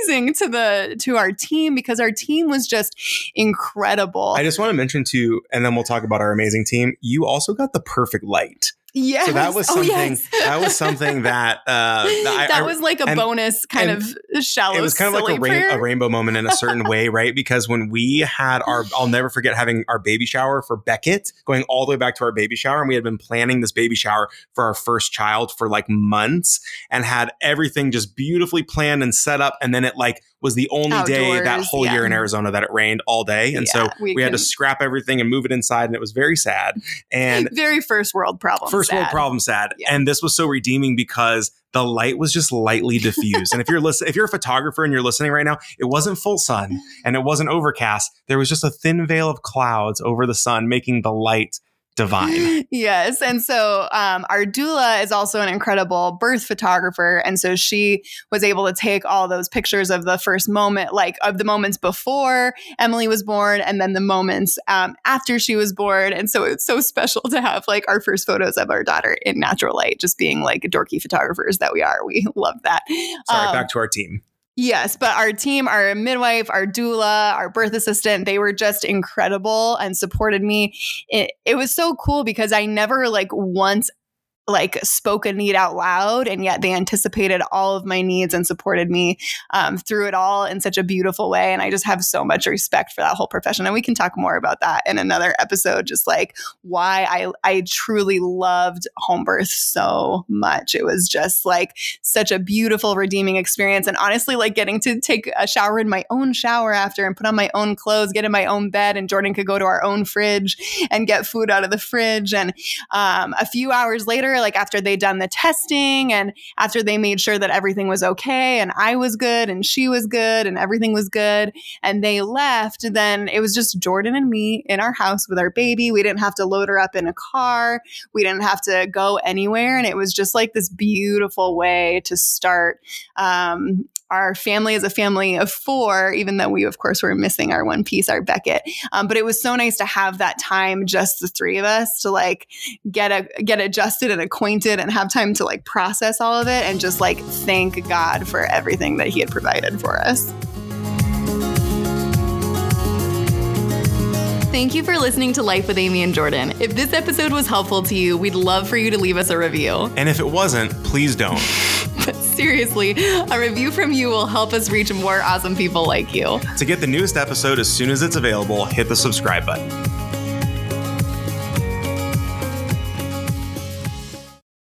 amazing to the to our team because our team was just incredible. I just want to mention too, and then we'll talk about our amazing team. You also got the perfect light. Yeah. So that was something. Oh, yes. that was something that uh, that I, was like a bonus kind of shallow. It was kind of like a, rain, a, rainbow moment in a certain way, right? Because when we had our, I'll never forget having our baby shower for Beckett, going all the way back to our baby shower, and we had been planning this baby shower for our first child for like months, and had everything just beautifully planned and set up, and then it like was the only Outdoors, day that whole yeah. year in Arizona that it rained all day. And yeah, so we, we had to scrap everything and move it inside. And it was very sad. And very first world problem. First sad. world problem sad. Yeah. And this was so redeeming because the light was just lightly diffused. and if you're listening, if you're a photographer and you're listening right now, it wasn't full sun and it wasn't overcast. There was just a thin veil of clouds over the sun, making the light divine. yes. And so um, our doula is also an incredible birth photographer. And so she was able to take all those pictures of the first moment, like of the moments before Emily was born and then the moments um, after she was born. And so it's so special to have like our first photos of our daughter in natural light, just being like dorky photographers that we are. We love that. Sorry, um, back to our team. Yes, but our team, our midwife, our doula, our birth assistant, they were just incredible and supported me. It, it was so cool because I never like once like spoke a need out loud and yet they anticipated all of my needs and supported me um, through it all in such a beautiful way and i just have so much respect for that whole profession and we can talk more about that in another episode just like why i i truly loved home birth so much. It was just like such a beautiful redeeming experience and honestly like getting to take a shower in my own shower after and put on my own clothes get in my own bed and jordan could go to our own fridge and get food out of the fridge and um, a few hours later like after they done the testing and after they made sure that everything was okay and I was good and she was good and everything was good and they left, then it was just Jordan and me in our house with our baby. We didn't have to load her up in a car. We didn't have to go anywhere. And it was just like this beautiful way to start um, our family is a family of four, even though we, of course, were missing our one piece, our Beckett. Um, but it was so nice to have that time, just the three of us, to like get a get adjusted and acquainted, and have time to like process all of it, and just like thank God for everything that He had provided for us. Thank you for listening to Life with Amy and Jordan. If this episode was helpful to you, we'd love for you to leave us a review. And if it wasn't, please don't. but seriously, a review from you will help us reach more awesome people like you. To get the newest episode as soon as it's available, hit the subscribe button.